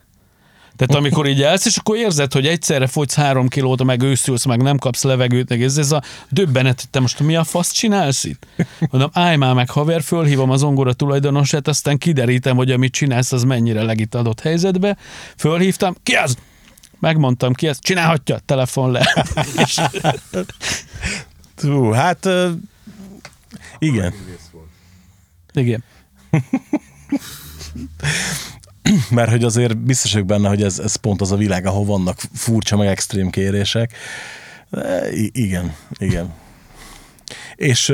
Tehát amikor így állsz, és akkor érzed, hogy egyszerre fogysz három kilót, meg őszülsz, meg nem kapsz levegőt, meg ez, ez a döbbenet, hogy te most mi a fasz csinálsz itt? Mondom, állj már meg haver, fölhívom az ongora tulajdonosát, aztán kiderítem, hogy amit csinálsz, az mennyire legit adott helyzetbe. Fölhívtam, ki az? Megmondtam ki az, csinálhatja, telefon le. Hú, hát ö, igen. igen. Mert hogy azért biztos vagyok benne, hogy ez, ez pont az a világ, ahol vannak furcsa, meg extrém kérések. De igen, igen. És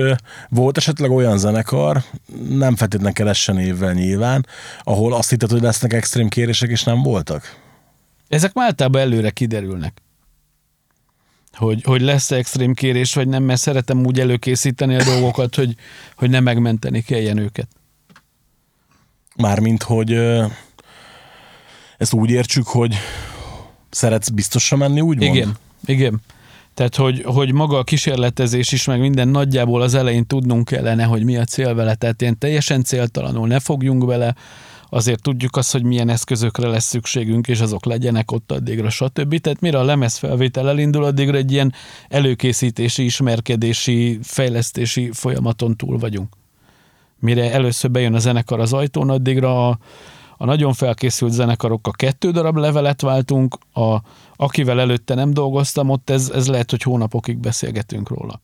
volt esetleg olyan zenekar, nem feltétlenül keressen évvel nyilván, ahol azt hitted, hogy lesznek extrém kérések, és nem voltak? Ezek már általában előre kiderülnek. Hogy, hogy lesz extrém kérés, vagy nem, mert szeretem úgy előkészíteni a dolgokat, hogy, hogy nem megmenteni kelljen őket. Mármint, hogy ezt úgy értsük, hogy szeretsz biztosra menni, úgy Igen, igen. Tehát, hogy, hogy maga a kísérletezés is, meg minden nagyjából az elején tudnunk kellene, hogy mi a cél vele. Tehát ilyen teljesen céltalanul ne fogjunk bele, azért tudjuk azt, hogy milyen eszközökre lesz szükségünk, és azok legyenek ott addigra, stb. Tehát mire a lemezfelvétel elindul, addigra egy ilyen előkészítési, ismerkedési, fejlesztési folyamaton túl vagyunk. Mire először bejön a zenekar az ajtón, addigra a, a nagyon felkészült zenekarokkal kettő darab levelet váltunk, a, akivel előtte nem dolgoztam, ott ez, ez lehet, hogy hónapokig beszélgetünk róla.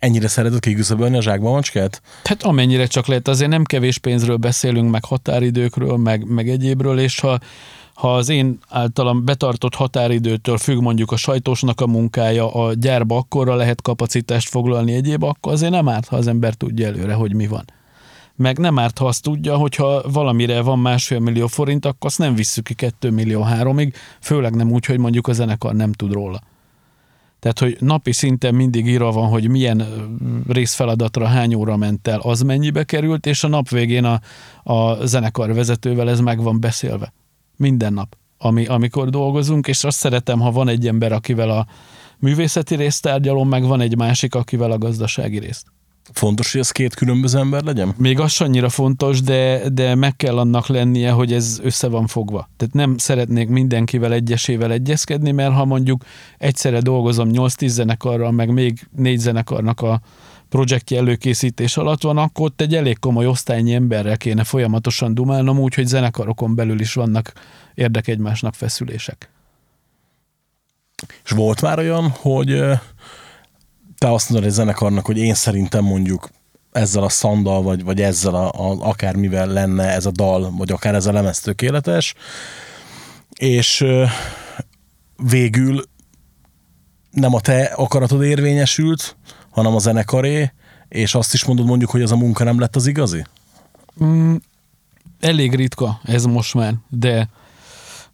Ennyire szereted kiküszöbölni a zsákba macskát? Tehát amennyire csak lehet, azért nem kevés pénzről beszélünk, meg határidőkről, meg, meg egyébről, és ha, ha az én általam betartott határidőtől függ mondjuk a sajtósnak a munkája, a gyárba akkorra lehet kapacitást foglalni egyéb, akkor azért nem árt, ha az ember tudja előre, hogy mi van. Meg nem árt, ha azt tudja, hogyha valamire van másfél millió forint, akkor azt nem visszük ki kettő millió háromig, főleg nem úgy, hogy mondjuk a zenekar nem tud róla. Tehát, hogy napi szinten mindig írva van, hogy milyen részfeladatra hány óra ment el, az mennyibe került, és a nap végén a, a zenekar vezetővel ez meg van beszélve. Minden nap, ami, amikor dolgozunk, és azt szeretem, ha van egy ember, akivel a művészeti részt tárgyalom, meg van egy másik, akivel a gazdasági részt. Fontos, hogy ez két különböző ember legyen? Még az annyira fontos, de, de meg kell annak lennie, hogy ez össze van fogva. Tehát nem szeretnék mindenkivel egyesével egyezkedni, mert ha mondjuk egyszerre dolgozom 8-10 zenekarral, meg még négy zenekarnak a projektje előkészítés alatt van, akkor ott egy elég komoly osztálynyi emberrel kéne folyamatosan dumálnom, úgyhogy zenekarokon belül is vannak érdek egymásnak feszülések. És volt már olyan, hogy te azt mondod egy zenekarnak, hogy én szerintem mondjuk ezzel a szandal, vagy, vagy ezzel a, a, akármivel lenne ez a dal, vagy akár ez a lemez tökéletes, és végül nem a te akaratod érvényesült, hanem a zenekaré, és azt is mondod mondjuk, hogy ez a munka nem lett az igazi? Mm, elég ritka ez most már, de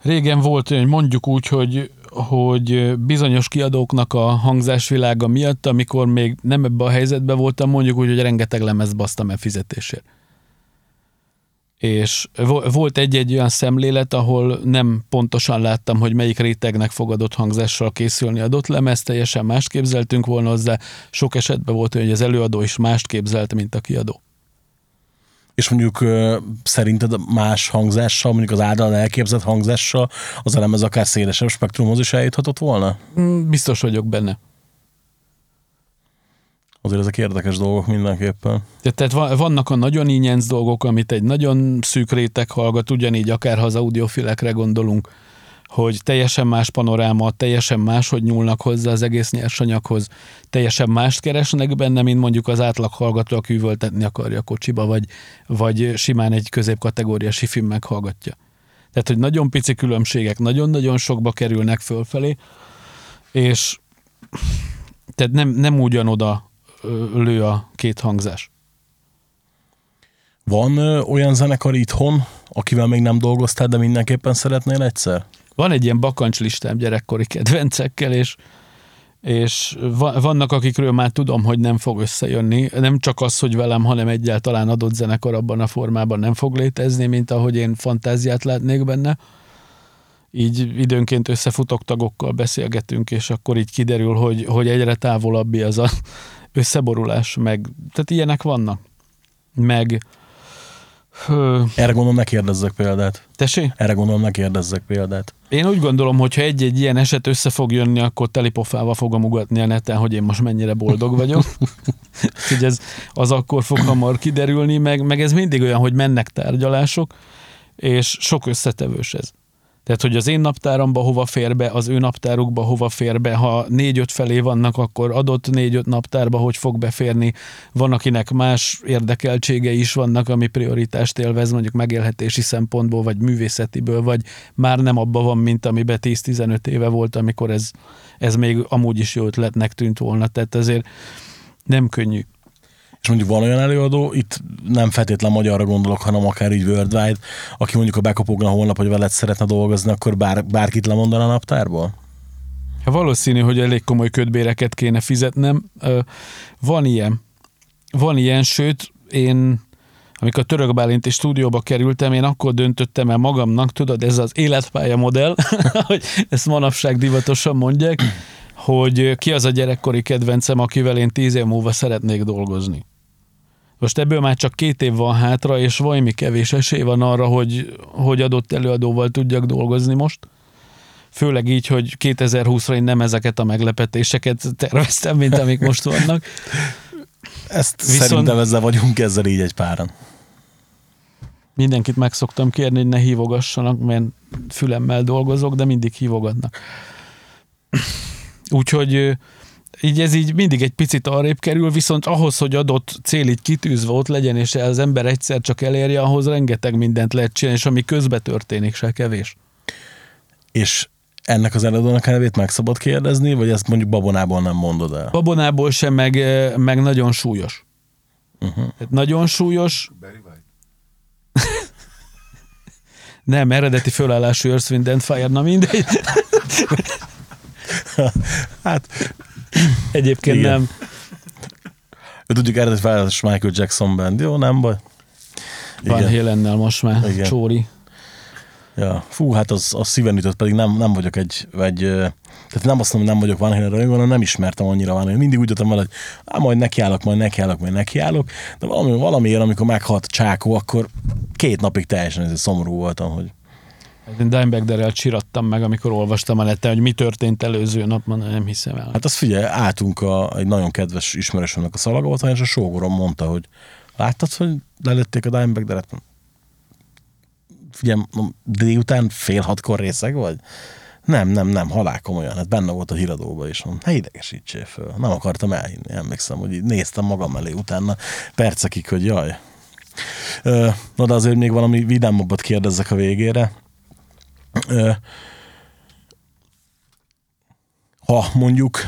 régen volt olyan, mondjuk úgy, hogy, hogy bizonyos kiadóknak a hangzásvilága miatt, amikor még nem ebbe a helyzetben voltam, mondjuk úgy, hogy rengeteg lemez basztam el fizetésért. És vo- volt egy-egy olyan szemlélet, ahol nem pontosan láttam, hogy melyik rétegnek fogadott hangzással készülni adott lemez, teljesen mást képzeltünk volna hozzá. Sok esetben volt hogy az előadó is mást képzelt, mint a kiadó. És mondjuk szerinted más hangzással, mondjuk az általán elképzelt hangzással az elemez akár szélesebb spektrumhoz is eljuthatott volna? Mm, Biztos vagyok benne. Azért ezek érdekes dolgok mindenképpen. Te- Tehát va- vannak a nagyon ínyenc dolgok, amit egy nagyon szűk réteg hallgat, ugyanígy akár ha az audiofilekre gondolunk, hogy teljesen más panoráma, teljesen máshogy nyúlnak hozzá az egész nyersanyaghoz, teljesen mást keresnek benne, mint mondjuk az átlag hallgató, aki üvöltetni akarja a kocsiba, vagy, vagy simán egy középkategóriás film meghallgatja. Tehát, hogy nagyon pici különbségek, nagyon-nagyon sokba kerülnek fölfelé, és tehát nem, nem ugyanoda lő a két hangzás. Van olyan zenekar itthon, akivel még nem dolgoztál, de mindenképpen szeretnél egyszer? Van egy ilyen bakancslistám gyerekkori kedvencekkel, és, és va- vannak, akikről már tudom, hogy nem fog összejönni. Nem csak az, hogy velem, hanem egyáltalán adott zenekar abban a formában nem fog létezni, mint ahogy én fantáziát látnék benne. Így időnként összefutok tagokkal beszélgetünk, és akkor így kiderül, hogy, hogy egyre távolabbi az a összeborulás, meg, tehát ilyenek vannak. Meg, Erre gondolom ne kérdezzek példát. tessék? Erre gondolom ne kérdezzek példát. Én úgy gondolom, hogy ha egy-egy ilyen eset össze fog jönni, akkor telipofával fogom ugatni a neten, hogy én most mennyire boldog vagyok. hogy ez az akkor fog hamar kiderülni, meg, meg ez mindig olyan, hogy mennek tárgyalások, és sok összetevős ez. Tehát, hogy az én naptáramba hova fér be, az ő naptárukba hova fér be, ha négy-öt felé vannak, akkor adott négy-öt naptárba hogy fog beférni. Van, akinek más érdekeltségei is vannak, ami prioritást élvez, mondjuk megélhetési szempontból, vagy művészetiből, vagy már nem abban van, mint amiben 10-15 éve volt, amikor ez, ez még amúgy is jó ötletnek tűnt volna. Tehát ezért nem könnyű. És mondjuk van olyan előadó, itt nem feltétlen magyarra gondolok, hanem akár így worldwide, aki mondjuk a bekopogna holnap, hogy veled szeretne dolgozni, akkor bár, bárkit lemondana a naptárból? Hát valószínű, hogy elég komoly ködbéreket kéne fizetnem. Van ilyen. Van ilyen, sőt, én amikor a Török Bálinti stúdióba kerültem, én akkor döntöttem el magamnak, tudod, ez az életpálya modell, hogy ezt manapság divatosan mondják, hogy ki az a gyerekkori kedvencem, akivel én tíz év múlva szeretnék dolgozni. Most ebből már csak két év van hátra, és valami kevés esély van arra, hogy, hogy adott előadóval tudjak dolgozni most főleg így, hogy 2020-ra én nem ezeket a meglepetéseket terveztem, mint amik most vannak. Ezt Viszont- szerintem ezzel vagyunk ezzel így egy páran. Mindenkit meg szoktam kérni, hogy ne hívogassanak, mert fülemmel dolgozok, de mindig hívogatnak. Úgyhogy így ez így mindig egy picit arrébb kerül, viszont ahhoz, hogy adott cél így kitűzve ott legyen, és az ember egyszer csak elérje, ahhoz rengeteg mindent lehet csinálni, és ami közbe történik, se kevés. És ennek az előadónak a nevét meg szabad kérdezni, vagy ezt mondjuk babonából nem mondod el? Babonából sem, meg, ö, meg nagyon súlyos. Uh-huh. Tehát nagyon súlyos. Nem, eredeti fölállású Earth, Wind and Fire, na mindegy. Hát, Egyébként Igen. nem. ő tudjuk eredeti felállás Michael Jackson band, jó, nem baj. Van Igen. Hélennel most már, Igen. Csóri. Ja. Fú, hát az, az szíven ütött, pedig nem, nem vagyok egy, egy ö, tehát nem azt mondom, hogy nem vagyok Van Halen rajongó, hanem nem ismertem annyira Van Halen. Mindig úgy jöttem vele, hogy á, majd nekiállok, majd nekiállok, majd nekiállok, de valami, valamiért, amikor meghalt Csákó, akkor két napig teljesen ez szomorú voltam, hogy Én Dimebagderrel csirattam meg, amikor olvastam a neten, hogy mi történt előző nap, mondom, nem hiszem el. Hát azt figyelj, álltunk a, egy nagyon kedves ismerősömnek a szalagavaton, és a sógorom mondta, hogy láttad, hogy lelőtték a Dimebag-deret? Figyelj, délután fél hatkor részeg vagy? Nem, nem, nem, halál komolyan. Hát benne volt a híradóban is. Mondom, ne idegesítsél föl. Nem akartam elhinni, emlékszem, hogy így néztem magam elé utána percekig, hogy jaj. Na de azért még valami vidámabbat kérdezzek a végére. Ha mondjuk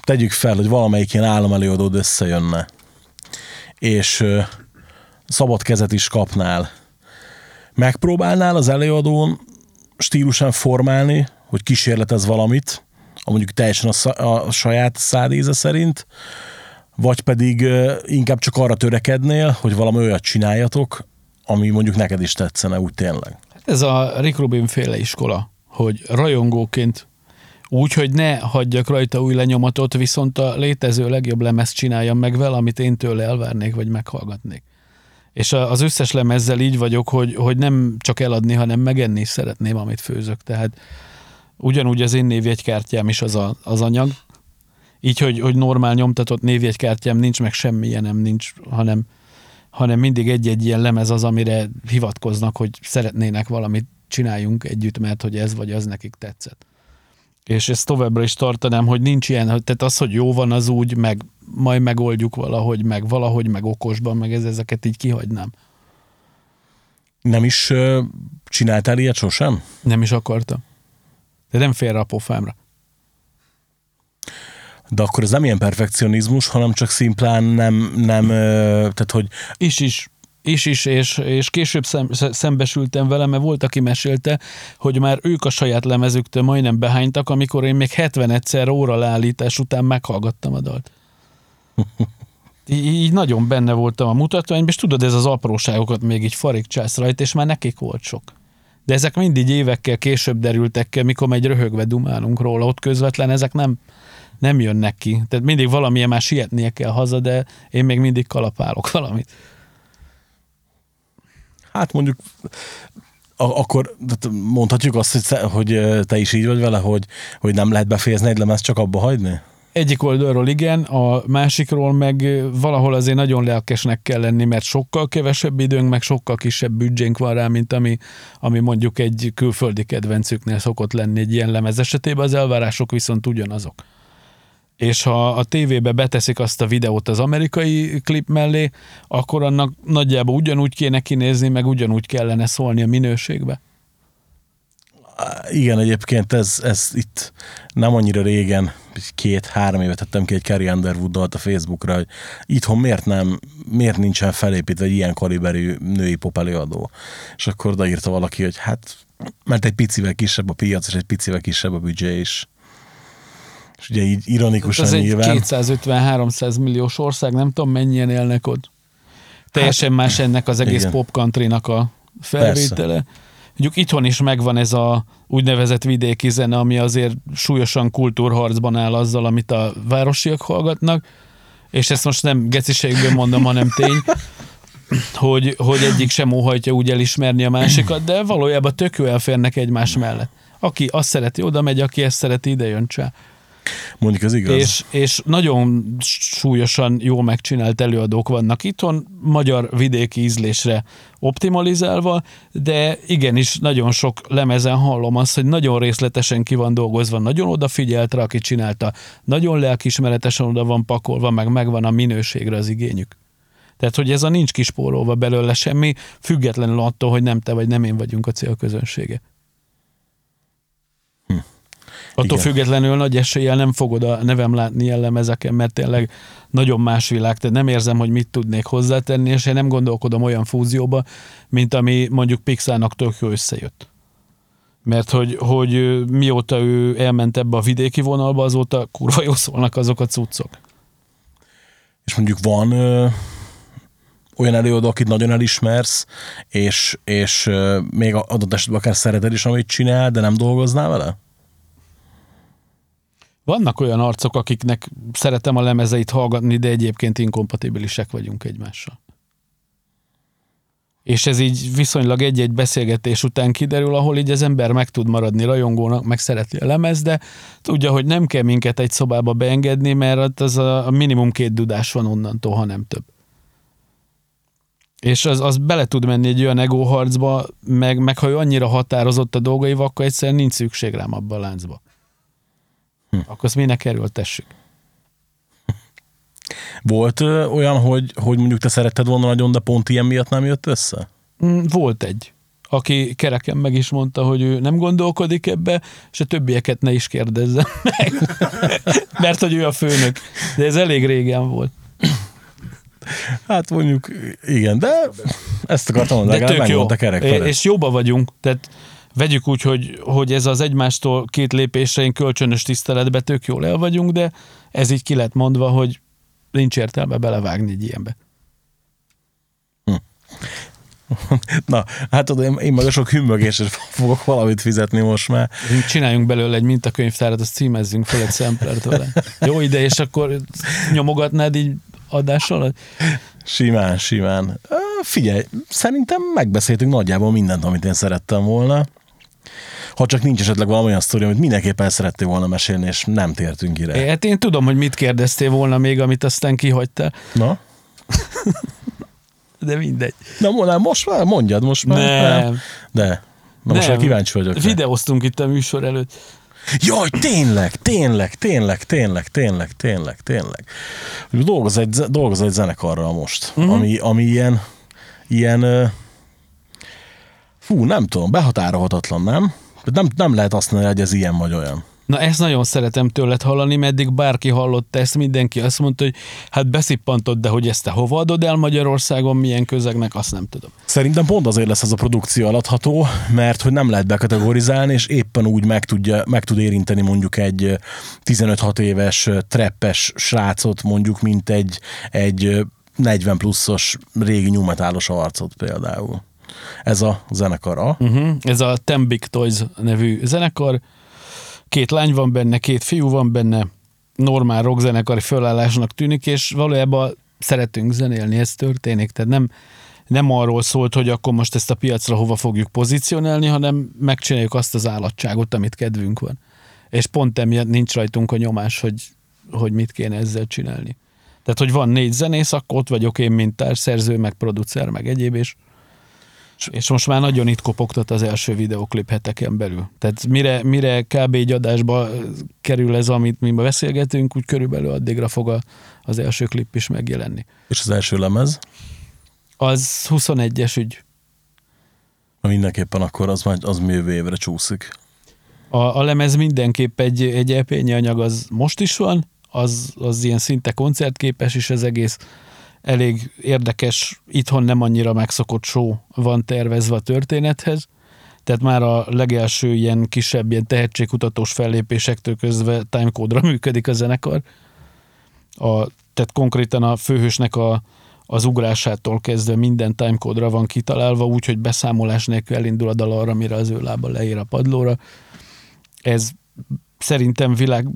tegyük fel, hogy valamelyik ilyen államelőadód összejönne, és szabad kezet is kapnál, megpróbálnál az előadón stílusán formálni, hogy kísérletez valamit, mondjuk teljesen a, sz- a saját szádéze szerint, vagy pedig inkább csak arra törekednél, hogy valami olyat csináljatok, ami mondjuk neked is tetszene úgy tényleg. Ez a Rick Rubin féle iskola, hogy rajongóként úgy, hogy ne hagyjak rajta új lenyomatot, viszont a létező legjobb lemezt csináljam meg vele, amit én tőle elvárnék, vagy meghallgatnék. És az összes lemezzel így vagyok, hogy, hogy nem csak eladni, hanem megenni is szeretném, amit főzök. Tehát ugyanúgy az én névjegykártyám is az, a, az anyag. Így, hogy, hogy normál nyomtatott névjegykártyám nincs, meg semmilyenem nincs, hanem, hanem mindig egy-egy ilyen lemez az, amire hivatkoznak, hogy szeretnének valamit csináljunk együtt, mert hogy ez vagy az nekik tetszett. És ezt továbbra is tartanám, hogy nincs ilyen, tehát az, hogy jó van, az úgy, meg majd megoldjuk valahogy, meg valahogy, meg okosban, meg ez, ezeket így kihagynám. Nem is ö, csináltál ilyet sosem? Nem is akartam. De nem fér a pofámra. De akkor ez nem ilyen perfekcionizmus, hanem csak szimplán nem, nem tehát hogy Is is, is is, és, és később szem, szembesültem vele, mert volt, aki mesélte, hogy már ők a saját lemezüktől majdnem behánytak, amikor én még 71-szer óra leállítás után meghallgattam a dalt. Így, így nagyon benne voltam a mutatványban, és tudod, ez az apróságokat még így farigcsász rajta, és már nekik volt sok. De ezek mindig évekkel később derültek ki, mikor megy röhögve dumálunk róla, ott közvetlen ezek nem, nem jönnek ki. Tehát mindig valamilyen már sietnie kell haza, de én még mindig kalapálok valamit. Hát mondjuk akkor mondhatjuk azt, hogy, hogy te is így vagy vele, hogy, hogy nem lehet befejezni egy lemezt, csak abba hagyni? Egyik oldalról igen, a másikról meg valahol azért nagyon lelkesnek kell lenni, mert sokkal kevesebb időnk, meg sokkal kisebb büdzsénk van rá, mint ami, ami mondjuk egy külföldi kedvencüknél szokott lenni egy ilyen lemez esetében, az elvárások viszont ugyanazok. És ha a tévébe beteszik azt a videót az amerikai klip mellé, akkor annak nagyjából ugyanúgy kéne kinézni, meg ugyanúgy kellene szólni a minőségbe. Igen, egyébként ez, ez itt nem annyira régen, két-három évet tettem ki egy Carrie Underwood dalt a Facebookra, hogy itthon miért nem, miért nincsen felépítve egy ilyen kaliberű női pop előadó. És akkor odaírta valaki, hogy hát, mert egy picivel kisebb a piac, és egy picivel kisebb a büdzsé is. És ugye így ironikusan Ez egy nyilván. 250-300 milliós ország, nem tudom mennyien élnek ott. Teljesen más ennek az egész igen. pop countrynak a felvétele. Mondjuk itthon is megvan ez a úgynevezett vidéki zene, ami azért súlyosan kultúrharcban áll azzal, amit a városiak hallgatnak, és ezt most nem geciségből mondom, hanem tény, hogy, hogy egyik sem óhajtja úgy elismerni a másikat, de valójában tök jó elférnek egymás mellett. Aki azt szereti, oda megy, aki ezt szereti, ide jön csá. Mondjuk ez igaz. És, és nagyon súlyosan jó megcsinált előadók vannak itthon, magyar vidéki ízlésre optimalizálva, de igenis nagyon sok lemezen hallom azt, hogy nagyon részletesen ki van dolgozva, nagyon odafigyelt rá, aki csinálta, nagyon lelkismeretesen oda van pakolva, meg megvan a minőségre az igényük. Tehát, hogy ez a nincs kispórolva belőle semmi, függetlenül attól, hogy nem te vagy nem én vagyunk a célközönsége. Attól Igen. függetlenül nagy eséllyel nem fogod a nevem látni ilyen lemezeken, mert tényleg nagyon más világ, tehát nem érzem, hogy mit tudnék hozzátenni, és én nem gondolkodom olyan fúzióba, mint ami mondjuk Pixarnak tök jó összejött. Mert hogy, hogy mióta ő elment ebbe a vidéki vonalba, azóta kurva jó szólnak azok a cuccok. És mondjuk van ö, olyan előadó, akit nagyon elismersz, és, és ö, még adott esetben akár szereted is, amit csinál, de nem dolgoznál vele? Vannak olyan arcok, akiknek szeretem a lemezeit hallgatni, de egyébként inkompatibilisek vagyunk egymással. És ez így viszonylag egy-egy beszélgetés után kiderül, ahol így az ember meg tud maradni rajongónak, meg szereti a lemez, de tudja, hogy nem kell minket egy szobába beengedni, mert az a minimum két dudás van onnantól, ha nem több. És az, az bele tud menni egy olyan egóharcba, meg, meg ha ő annyira határozott a dolgaival, akkor egyszerűen nincs szükség rám abba a láncba. Hm. Akkor azt minek erőltessük? Volt ö, olyan, hogy, hogy mondjuk te szeretted volna nagyon, de pont ilyen miatt nem jött össze? Mm, Volt egy, aki kereken meg is mondta, hogy ő nem gondolkodik ebbe, és a többieket ne is kérdezze meg. Mert hogy ő a főnök. De ez elég régen volt. Hát mondjuk igen, de ezt akartam mondani, De tök jó. megmondta kerek felett. És jóba vagyunk. Tehát vegyük úgy, hogy, hogy ez az egymástól két lépésre én kölcsönös tiszteletbe tök jól el vagyunk, de ez így ki lett mondva, hogy nincs értelme belevágni egy ilyenbe. Na, hát tudod, én, én meg a sok hümmögésre fogok valamit fizetni most már. Csináljunk belőle egy mintakönyvtárat, azt címezzünk fel egy szemplert vele. Jó ide, és akkor nyomogatnád így adás alatt? Simán, simán. Figyelj, szerintem megbeszéltünk nagyjából mindent, amit én szerettem volna. Ha csak nincs esetleg valami olyan sztori, amit mindenképpen szerettél volna mesélni, és nem tértünk ide. Hát én tudom, hogy mit kérdeztél volna még, amit aztán kihagytál, Na? de mindegy. Na, nem, most már mondjad, most már. Nem. De. Na most Nem. már kíváncsi vagyok. Videóztunk itt a műsor előtt. Jaj, tényleg, tényleg, tényleg, tényleg, tényleg, tényleg, tényleg. Dolgoz egy, dolgoz egy zenekarral most, uh-huh. ami, ami ilyen, ilyen, fú, nem tudom, behatárolhatatlan, nem? Nem, nem lehet azt mondani, hogy ez ilyen vagy olyan. Na ezt nagyon szeretem tőled hallani, meddig bárki hallotta ezt, mindenki azt mondta, hogy hát beszippantod, de hogy ezt te hova adod el Magyarországon, milyen közegnek, azt nem tudom. Szerintem pont azért lesz ez a produkció alatható, mert hogy nem lehet bekategorizálni, és éppen úgy meg, tudja, meg tud érinteni mondjuk egy ö, 15-6 éves treppes srácot, mondjuk, mint egy, egy ö, 40 pluszos régi nyumetálos arcot például. Ez a zenekar a. Uh-huh. Ez a Ten Big Toys nevű zenekar. Két lány van benne, két fiú van benne, normál rockzenekari fölállásnak tűnik, és valójában szeretünk zenélni, ez történik. Tehát nem, nem arról szólt, hogy akkor most ezt a piacra hova fogjuk pozícionálni, hanem megcsináljuk azt az állatságot, amit kedvünk van. És pont emiatt nincs rajtunk a nyomás, hogy, hogy mit kéne ezzel csinálni. Tehát, hogy van négy zenész, akkor ott vagyok én, mint társszerző, meg producer, meg egyéb, és és most már nagyon itt kopogtat az első videoklip heteken belül. Tehát mire, mire kb. egy adásba kerül ez, amit mi ma beszélgetünk, úgy körülbelül addigra fog a, az első klip is megjelenni. És az első lemez, Az 21-es ügy. mindenképpen akkor az, már, az jövő évre csúszik. A, a lemez mindenképp egy, egy EP-nyi anyag, az most is van, az, az ilyen szinte koncertképes is az egész. Elég érdekes, itthon nem annyira megszokott show van tervezve a történethez. Tehát már a legelső ilyen kisebb, ilyen tehetségkutatós fellépésektől közve timecode-ra működik a zenekar. A, tehát konkrétan a főhősnek a, az ugrásától kezdve minden timecode-ra van kitalálva, úgyhogy beszámolás nélkül elindul a dal arra, mire az ő lába leír a padlóra. Ez szerintem világ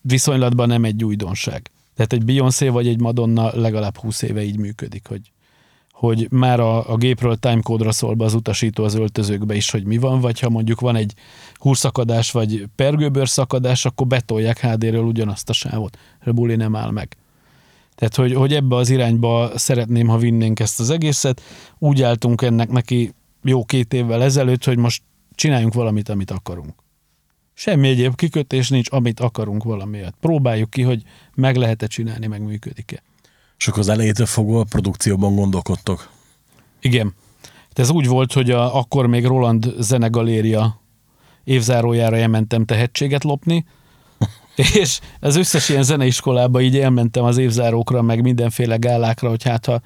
viszonylatban nem egy újdonság. Tehát egy Beyoncé vagy egy Madonna legalább 20 éve így működik, hogy, hogy már a, a gépről timecode-ra szól be az utasító az öltözőkbe is, hogy mi van, vagy ha mondjuk van egy húrszakadás vagy pergőbőr szakadás, akkor betolják HD-ről ugyanazt a sávot, és a buli nem áll meg. Tehát, hogy, hogy ebbe az irányba szeretném, ha vinnénk ezt az egészet. Úgy álltunk ennek neki jó két évvel ezelőtt, hogy most csináljunk valamit, amit akarunk. Semmi egyéb kikötés nincs, amit akarunk valamiért. Próbáljuk ki, hogy meg lehet-e csinálni, meg működik-e. És akkor az elejétől fogva a produkcióban gondolkodtok. Igen. De ez úgy volt, hogy a, akkor még Roland Zenegaléria évzárójára elmentem tehetséget lopni, és az összes ilyen zeneiskolába így elmentem az évzárókra, meg mindenféle gálákra, hogy hát ha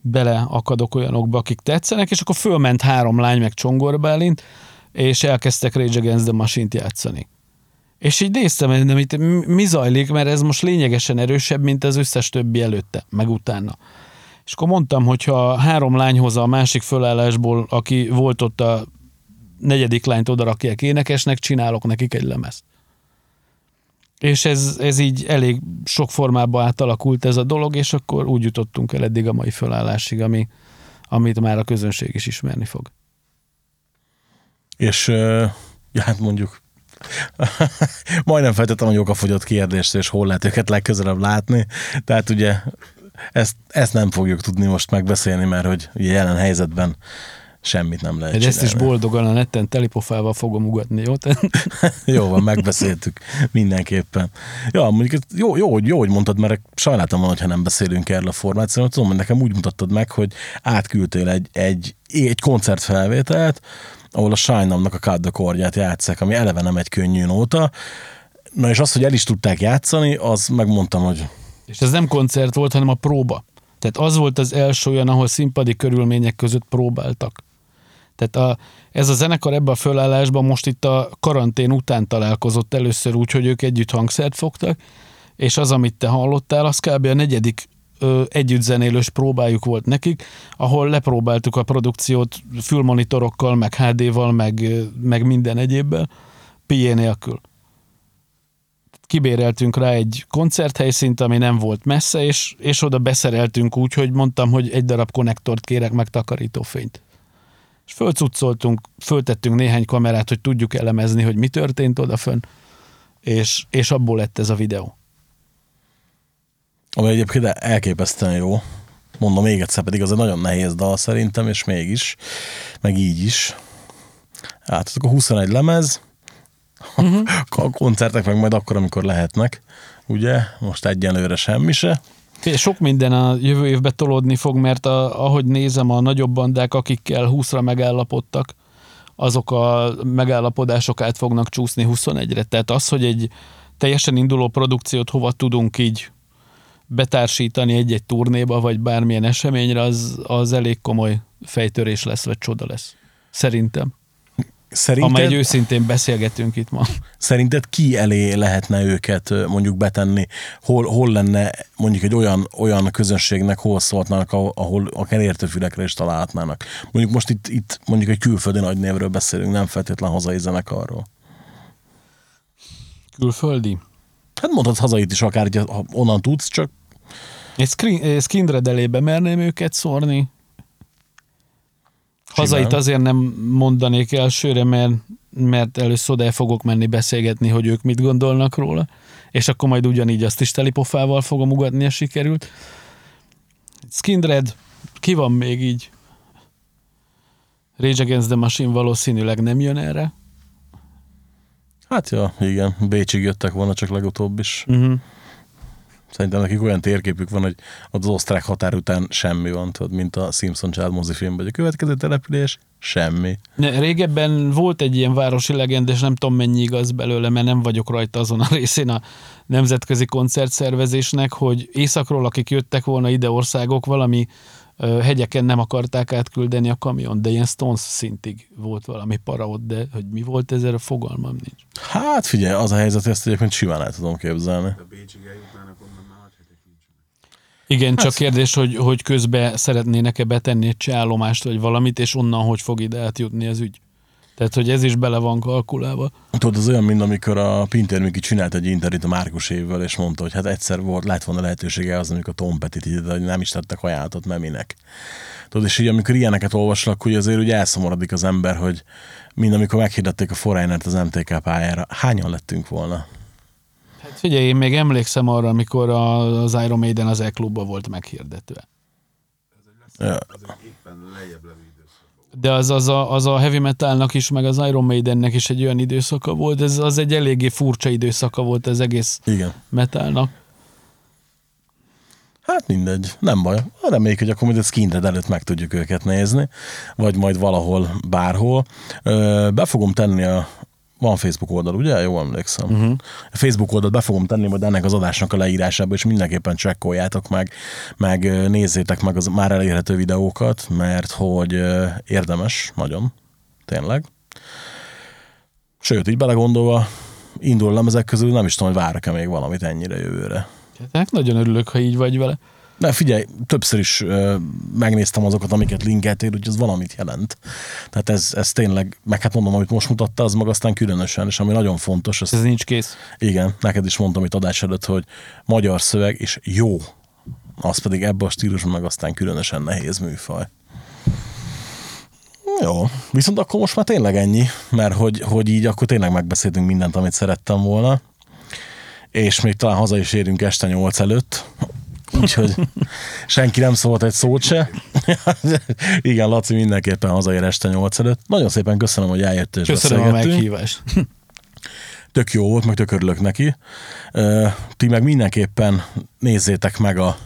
beleakadok olyanokba, akik tetszenek, és akkor fölment három lány, meg Csongor Bálint, és elkezdtek Rage Against the Machine-t játszani. És így néztem, hogy itt mi zajlik, mert ez most lényegesen erősebb, mint az összes többi előtte, meg utána. És akkor mondtam, hogy ha három lány hozza a másik fölállásból, aki volt ott a negyedik lányt oda rakják énekesnek, csinálok nekik egy lemezt. És ez, ez így elég sok formában átalakult ez a dolog, és akkor úgy jutottunk el eddig a mai fölállásig, ami, amit már a közönség is ismerni fog. És ja, hát mondjuk majdnem feltettem a jogafogyott kérdést, és hol lehet őket legközelebb látni. Tehát ugye ezt, ezt nem fogjuk tudni most megbeszélni, mert hogy ugye jelen helyzetben semmit nem lehet Egy ezt is csinálni. boldogan a netten telipofával fogom ugatni, jó? Jó van, megbeszéltük mindenképpen. Ja, mondjuk jó, jó, hogy- jó, hogy mondtad, mert sajnáltam volna, ha nem beszélünk erről a formációról. Tudom, hogy nekem úgy mutattad meg, hogy átküldtél egy, egy, egy koncertfelvételt, ahol a Sajnamnak a Chordját játszák, ami eleve nem egy könnyű nóta. Na és azt, hogy el is tudták játszani, az megmondtam, hogy És ez nem koncert volt, hanem a próba. Tehát az volt az első olyan, ahol színpadi körülmények között próbáltak. Tehát a, ez a zenekar ebben a fölállásban most itt a karantén után találkozott először úgy, hogy ők együtt hangszert fogtak, és az, amit te hallottál, az kb. a negyedik együttzenélős próbájuk volt nekik, ahol lepróbáltuk a produkciót fülmonitorokkal, meg HD-val, meg, meg minden egyébbel, PA nélkül kibéreltünk rá egy koncerthelyszínt, ami nem volt messze, és, és oda beszereltünk úgy, hogy mondtam, hogy egy darab konnektort kérek meg takarítófényt. És fölcuccoltunk, föltettünk néhány kamerát, hogy tudjuk elemezni, hogy mi történt odafönn, és, és abból lett ez a videó. Ami egyébként elképesztően jó. Mondom még egyszer, pedig az egy nagyon nehéz dal szerintem, és mégis, meg így is. Hát azok a 21 lemez, uh-huh. a koncertek meg majd akkor, amikor lehetnek. Ugye? Most egyenlőre semmi se. Sok minden a jövő évbe tolódni fog, mert a, ahogy nézem, a nagyobb bandák, akikkel 20-ra megállapodtak, azok a megállapodások át fognak csúszni 21-re. Tehát az, hogy egy teljesen induló produkciót hova tudunk így betársítani egy-egy turnéba, vagy bármilyen eseményre, az, az elég komoly fejtörés lesz, vagy csoda lesz. Szerintem. Szerinted, egy őszintén beszélgetünk itt ma. szerinted ki elé lehetne őket mondjuk betenni? Hol, hol lenne mondjuk egy olyan, olyan közönségnek, hol szólhatnának, ahol, akár értőfülekre is találhatnának? Mondjuk most itt, itt mondjuk egy külföldi nagy névről beszélünk, nem feltétlen hazai zenekarról. Külföldi. Hát mondhatsz hazait is akár, ha onnan tudsz, csak Egy screen- Skindred elébe merném őket szórni. Hazait azért nem mondanék elsőre, mert, mert először oda fogok menni beszélgetni, hogy ők mit gondolnak róla, és akkor majd ugyanígy azt is telipofával fogom ugatni, a sikerült. Skindred, ki van még így? Rage Against the Machine valószínűleg nem jön erre. Hát ja, igen, Bécsig jöttek volna csak legutóbb is. Uh-huh. Szerintem nekik olyan térképük van, hogy az osztrák határ után semmi van, tudod, mint a Simpson család mozifilmben, hogy a következő település semmi. Ne, Régebben volt egy ilyen városi legenda, és nem tudom mennyi igaz belőle, mert nem vagyok rajta azon a részén a nemzetközi koncertszervezésnek, hogy északról, akik jöttek volna ide országok, valami ö, hegyeken nem akarták átküldeni a kamion, de ilyen Stones szintig volt valami para ott, de hogy mi volt ezzel a fogalmam nincs. Hát figyelj, az a helyzet, hogy ezt egyébként simán el tudom képzelni. A Bécsig eljutnának onnan már nagy hetek nincsenek. Igen, csak kérdés, hogy, hogy közben szeretnének-e betenni egy csállomást, vagy valamit, és onnan hogy fog ide átjutni az ügy. Tehát, hogy ez is bele van kalkulálva. Tudod, az olyan, mint amikor a Pinter Miki csinált egy interjút a Márkus évvel, és mondta, hogy hát egyszer volt, lett volna lehetősége az, amikor Tom Pettit így, de hogy nem is tettek ajánlatot, mert minek. Tudod, és így amikor ilyeneket olvaslak, hogy azért úgy elszomorodik az ember, hogy mind amikor meghirdették a Foreignert az MTK pályára, hányan lettünk volna? Hát figyelj, én még emlékszem arra, amikor az Iron Maiden az E-klubba volt meghirdetve. Ja. De az, az, a, az a heavy metalnak is, meg az Iron Maidennek is egy olyan időszaka volt, ez az egy eléggé furcsa időszaka volt az egész Igen. metalnak. Hát mindegy, nem baj. Reméljük, hogy akkor majd a Skinted előtt meg tudjuk őket nézni, vagy majd valahol, bárhol. Be fogom tenni a van Facebook oldal, ugye? Jól emlékszem. Uh-huh. A Facebook oldalt be fogom tenni majd ennek az adásnak a leírásába, és mindenképpen csekkoljátok meg, meg nézzétek meg az már elérhető videókat, mert hogy érdemes, nagyon, tényleg. Sőt, így belegondolva, indul lemezek közül nem is tudom, hogy várok-e még valamit ennyire jövőre. Hát nagyon örülök, ha így vagy vele. De figyelj, többször is ö, megnéztem azokat, amiket linkeltél, úgyhogy ez valamit jelent. Tehát ez, ez tényleg, meg hát mondom, amit most mutatta, az meg aztán különösen, és ami nagyon fontos, Ez ez, nincs kész. igen, neked is mondtam itt adás előtt, hogy magyar szöveg, és jó, az pedig ebbe a stílusban meg aztán különösen nehéz műfaj. Jó, viszont akkor most már tényleg ennyi, mert hogy, hogy így akkor tényleg megbeszéltünk mindent, amit szerettem volna, és még talán haza is érünk este nyolc előtt, úgyhogy senki nem szólt egy szót se. Igen, Laci mindenképpen hazaér este nyolc előtt. Nagyon szépen köszönöm, hogy eljöttél és Köszönöm a meghívást. Tök jó volt, meg tök örülök neki. Ti meg mindenképpen nézzétek meg a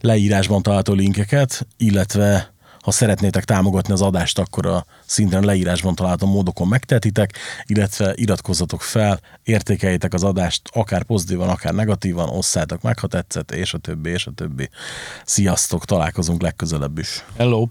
leírásban található linkeket, illetve ha szeretnétek támogatni az adást, akkor a szinten leírásban található módokon megtehetitek, illetve iratkozzatok fel, értékeljétek az adást, akár pozitívan, akár negatívan, osszátok meg, ha tetszett, és a többi, és a többi. Sziasztok, találkozunk legközelebb is. Hello.